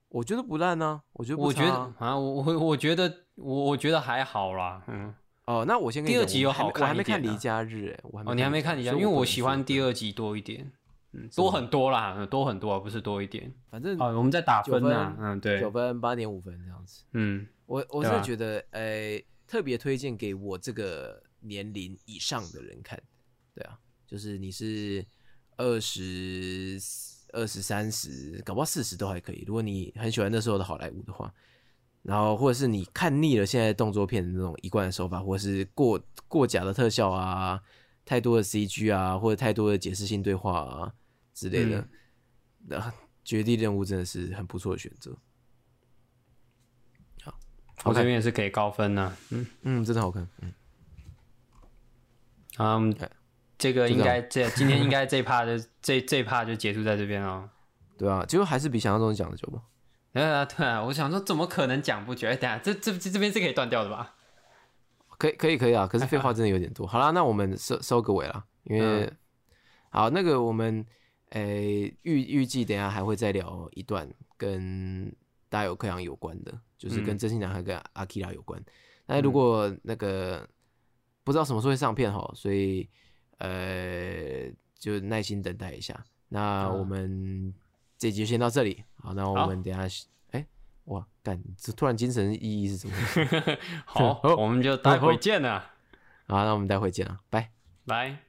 我觉得不烂呢、我觉得不我觉得啊啊，我我我觉得我我觉得还好啦，嗯。哦，那我先第二集有好看没我还没看离家日，哎，我还哦，你还没看离家，因为我喜欢第二，集多一点，嗯，多很多啦，嗯多很多啊，不是多一点。反正好，我们在打分九呐，分嗯，对九，分八点五分这样子。嗯，我我是觉得，呃，特别推荐给我这个年龄以上的人看。对啊，就是你是二十二十三十，搞不好四十都还可以。如果你很喜欢那时候的好莱坞的话，然后或者是你看腻了现在动作片的那种一贯的手法，或者是过过假的特效啊，太多的 CG 啊，或者太多的解释性对话啊之类的，那、绝地任务真的是很不错的选择。好，我这边也是给高分呢，嗯，嗯，真的好看。嗯，好，我们哎这个应该这今天应该这一趴就 这这一趴就结束在这边哦。对啊，结果还是比想象中讲的久嘛。对啊，对啊，我想说怎么可能讲不久？哎，等下这这这这边是可以断掉的吧？可以，可以，可以啊。可是废话真的有点多。好啦，那我们收收个尾啦，因为、嗯好那个我们诶预预计等下还会再聊一段跟大有克洋有关的，就是跟嗯真心男孩跟阿基拉有关。那如果那个不知道什么时候会上片哈，所以呃就耐心等待一下。那我们这集就先到这里，好，那我们等一下哎、哇干，这突然精神意义是什么？好，我们就待会见了，好，那我们待会见了，拜。拜。